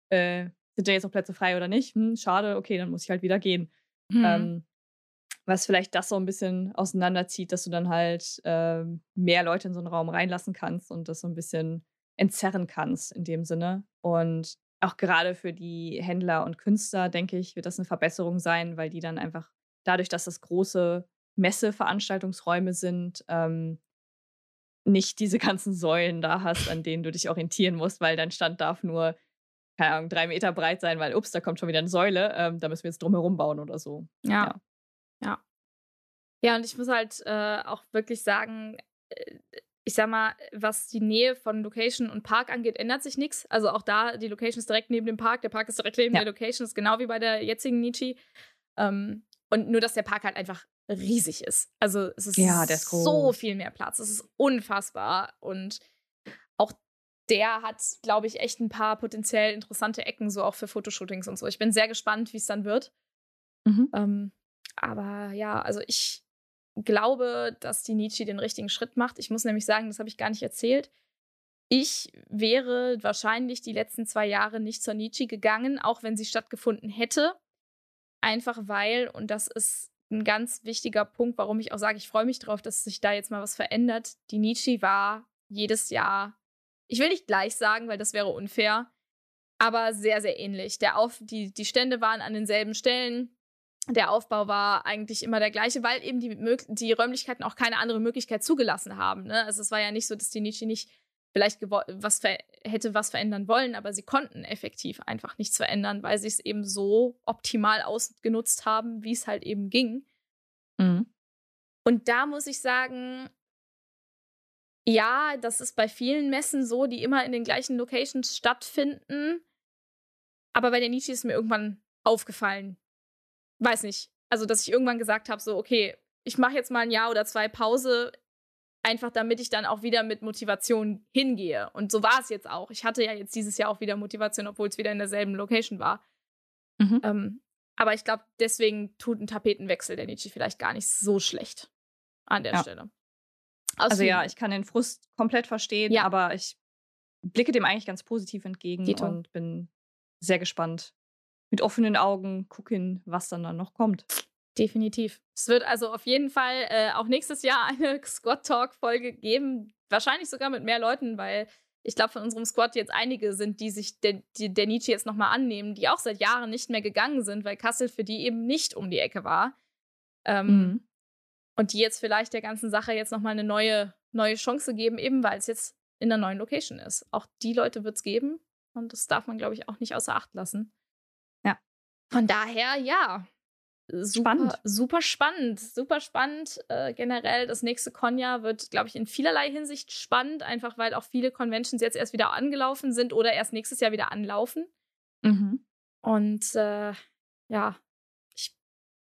äh, sind da jetzt noch Plätze frei oder nicht? Hm, schade, okay, dann muss ich halt wieder gehen. hm. Ähm, was vielleicht das so ein bisschen auseinanderzieht, dass du dann halt ähm, mehr Leute in so einen Raum reinlassen kannst und das so ein bisschen entzerren kannst in dem Sinne. Und auch gerade für die Händler und Künstler, denke ich, wird das eine Verbesserung sein, weil die dann einfach dadurch, dass das große Messeveranstaltungsräume sind, ähm, nicht diese [LAUGHS] ganzen Säulen da hast, an denen du dich orientieren musst, weil dein Stand darf nur, keine Ahnung, drei Meter breit sein, weil, ups, da kommt schon wieder eine Säule, ähm, da müssen wir jetzt drumherum bauen oder so. Ja. Ja. Ja. Ja, und ich muss halt äh, auch wirklich sagen, äh, ich sag mal, was die Nähe von Location und Park angeht, ändert sich nichts. Also auch da, die Location ist direkt neben dem Park, der Park ist direkt neben Ja. der Location, ist genau wie bei der jetzigen Nietzsche. Ähm, und nur, dass der Park halt einfach riesig ist. Also es ist Ja, ist so viel mehr Platz. Es ist unfassbar. Und auch der hat, glaube ich, echt ein paar potenziell interessante Ecken, so auch für Fotoshootings und so. Ich bin sehr gespannt, wie es dann wird. Mhm. Ähm, aber ja, also ich glaube, dass die Nietzsche den richtigen Schritt macht. Ich muss nämlich sagen, das habe ich gar nicht erzählt. Ich wäre wahrscheinlich die letzten zwei Jahre nicht zur Nietzsche gegangen, auch wenn sie stattgefunden hätte. Einfach weil, und das ist ein ganz wichtiger Punkt, warum ich auch sage, ich freue mich drauf, dass sich da jetzt mal was verändert. Die Nietzsche war jedes Jahr ich will nicht gleich sagen, weil das wäre unfair, aber sehr, sehr ähnlich. Der Auf, die, die Stände waren an denselben Stellen. Der Aufbau war eigentlich immer der gleiche, weil eben die, die Räumlichkeiten auch keine andere Möglichkeit zugelassen haben. Ne? Also es war ja nicht so, dass die Nietzsche nicht vielleicht was hätte was verändern wollen, aber sie konnten effektiv einfach nichts verändern, weil sie es eben so optimal ausgenutzt haben, wie es halt eben ging. Mhm. Und da muss ich sagen, ja, das ist bei vielen Messen so, die immer in den gleichen Locations stattfinden. Aber bei der Nietzsche ist mir irgendwann aufgefallen. Weiß nicht. Also, dass ich irgendwann gesagt habe, so, okay, ich mache jetzt mal ein Jahr oder zwei Pause, einfach damit ich dann auch wieder mit Motivation hingehe. Und so war es jetzt auch. Ich hatte ja jetzt dieses Jahr auch wieder Motivation, obwohl es wieder in derselben Location war. Mhm. Ähm, aber ich glaube, deswegen tut ein Tapetenwechsel der Nietzsche vielleicht gar nicht so schlecht an der ja. Stelle. Aus also ja, ich kann den Frust komplett verstehen, ja. aber ich blicke dem eigentlich ganz positiv entgegen Dito. und bin sehr gespannt. Mit offenen Augen gucken, was dann, dann noch kommt. Definitiv. Es wird also auf jeden Fall äh, auch nächstes Jahr [LAUGHS] eine Squad Talk Folge geben. Wahrscheinlich sogar mit mehr Leuten, weil ich glaube, von unserem Squad jetzt einige sind, die sich der, die, der Nietzsche jetzt nochmal annehmen, die auch seit Jahren nicht mehr gegangen sind, weil Kassel für die eben nicht um die Ecke war. Ähm, mhm. Und die jetzt vielleicht der ganzen Sache jetzt nochmal eine neue, neue Chance geben, eben weil es jetzt in der neuen Location ist. Auch die Leute wird es geben. Und das darf man, glaube ich, auch nicht außer Acht lassen. Von daher, ja, super spannend. super spannend, super spannend. Äh, generell das nächste Konja wird, glaube ich, in vielerlei Hinsicht spannend, einfach weil auch viele Conventions jetzt erst wieder angelaufen sind oder erst nächstes Jahr wieder anlaufen. Mhm. Und äh, ja, ich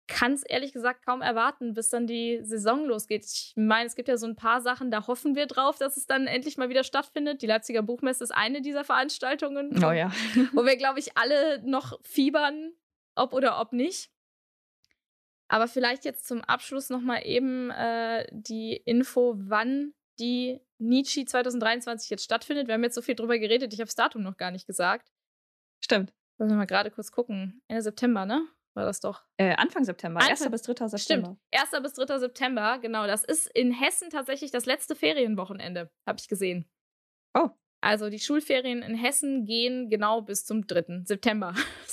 kann es ehrlich gesagt kaum erwarten, bis dann die Saison losgeht. Ich meine, es gibt ja so ein paar Sachen, da hoffen wir drauf, dass es dann endlich mal wieder stattfindet. Die Leipziger Buchmesse ist eine dieser Veranstaltungen, oh ja. wo wir, [LAUGHS] glaube ich, alle noch fiebern, ob oder ob nicht. Aber vielleicht jetzt zum Abschluss nochmal eben äh, die Info, wann die Nietzsche 2023 jetzt stattfindet. Wir haben jetzt so viel drüber geredet, ich habe das Datum noch gar nicht gesagt. Stimmt. Wollen wir mal gerade kurz gucken. Ende September, ne? War das doch? Äh, Anfang September, Anfang, 1. bis 3. September. Stimmt, 1. bis 3. September, genau. Das ist in Hessen tatsächlich das letzte Ferienwochenende, habe ich gesehen. Oh. Also die Schulferien in Hessen gehen genau bis zum 3. September. [LAUGHS]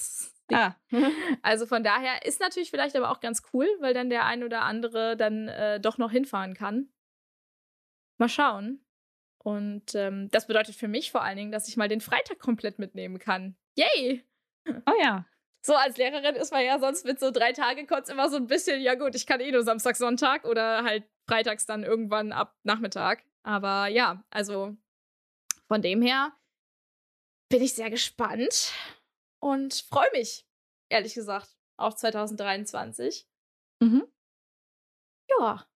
Ah. [LAUGHS] also von daher ist natürlich vielleicht aber auch ganz cool, weil dann der ein oder andere dann äh, doch noch hinfahren kann. Mal schauen. Und ähm, das bedeutet für mich vor allen Dingen, dass ich mal den Freitag komplett mitnehmen kann. Yay! Oh ja. So, als Lehrerin ist man ja sonst mit so drei Tage kurz immer so ein bisschen, ja gut, ich kann eh nur Samstag, Sonntag oder halt freitags dann irgendwann ab Nachmittag. Aber ja, also von dem her bin ich sehr gespannt und freue mich, ehrlich gesagt, auf 2023. Mhm. Ja.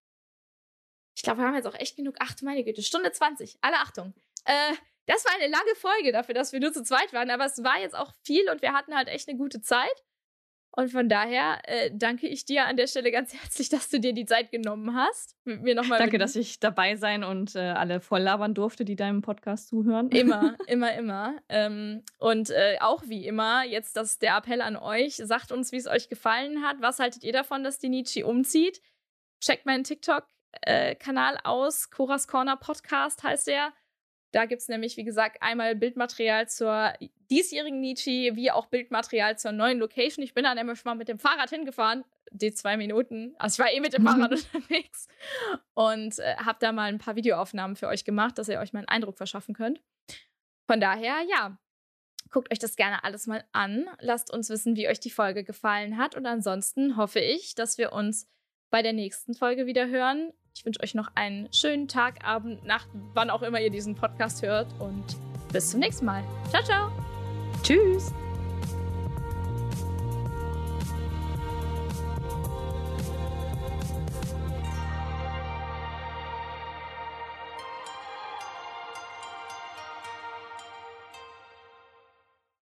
Ich glaube, wir haben jetzt auch echt genug. Ach, meine Güte, Stunde 20. Alle Achtung. Äh, das war eine lange Folge dafür, dass wir nur zu zweit waren, aber es war jetzt auch viel und wir hatten halt echt eine gute Zeit. Und von daher äh, danke ich dir an der Stelle ganz [LAUGHS] herzlich, dass du dir die Zeit genommen hast. Mit mir nochmal danke, dass ich dabei sein und äh, alle voll labern durfte, die deinem Podcast zuhören. Immer, [LAUGHS] immer, immer. Ähm, und äh, auch wie immer, jetzt das der Appell an euch. Sagt uns, wie es euch gefallen hat. Was haltet ihr davon, dass die Nietzsche umzieht? Checkt meinen TikTok-Kanal äh, aus. Coras Corner Podcast heißt der. Da gibt es nämlich, wie gesagt, einmal Bildmaterial zur diesjährigen Nietzsche, wie auch Bildmaterial zur neuen Location. Ich bin dann nämlich mal mit dem Fahrrad hingefahren, die zwei Minuten. Also ich war eh mit dem Fahrrad [LAUGHS] unterwegs und äh, habe da mal ein paar Videoaufnahmen für euch gemacht, dass ihr euch mal einen Eindruck verschaffen könnt. Von daher, ja, guckt euch das gerne alles mal an. Lasst uns wissen, wie euch die Folge gefallen hat. Und ansonsten hoffe ich, dass wir uns bei der nächsten Folge wieder hören. Ich wünsche euch noch einen schönen Tag, Abend, Nacht, wann auch immer ihr diesen Podcast hört und bis zum nächsten Mal. Ciao, ciao. Tschüss.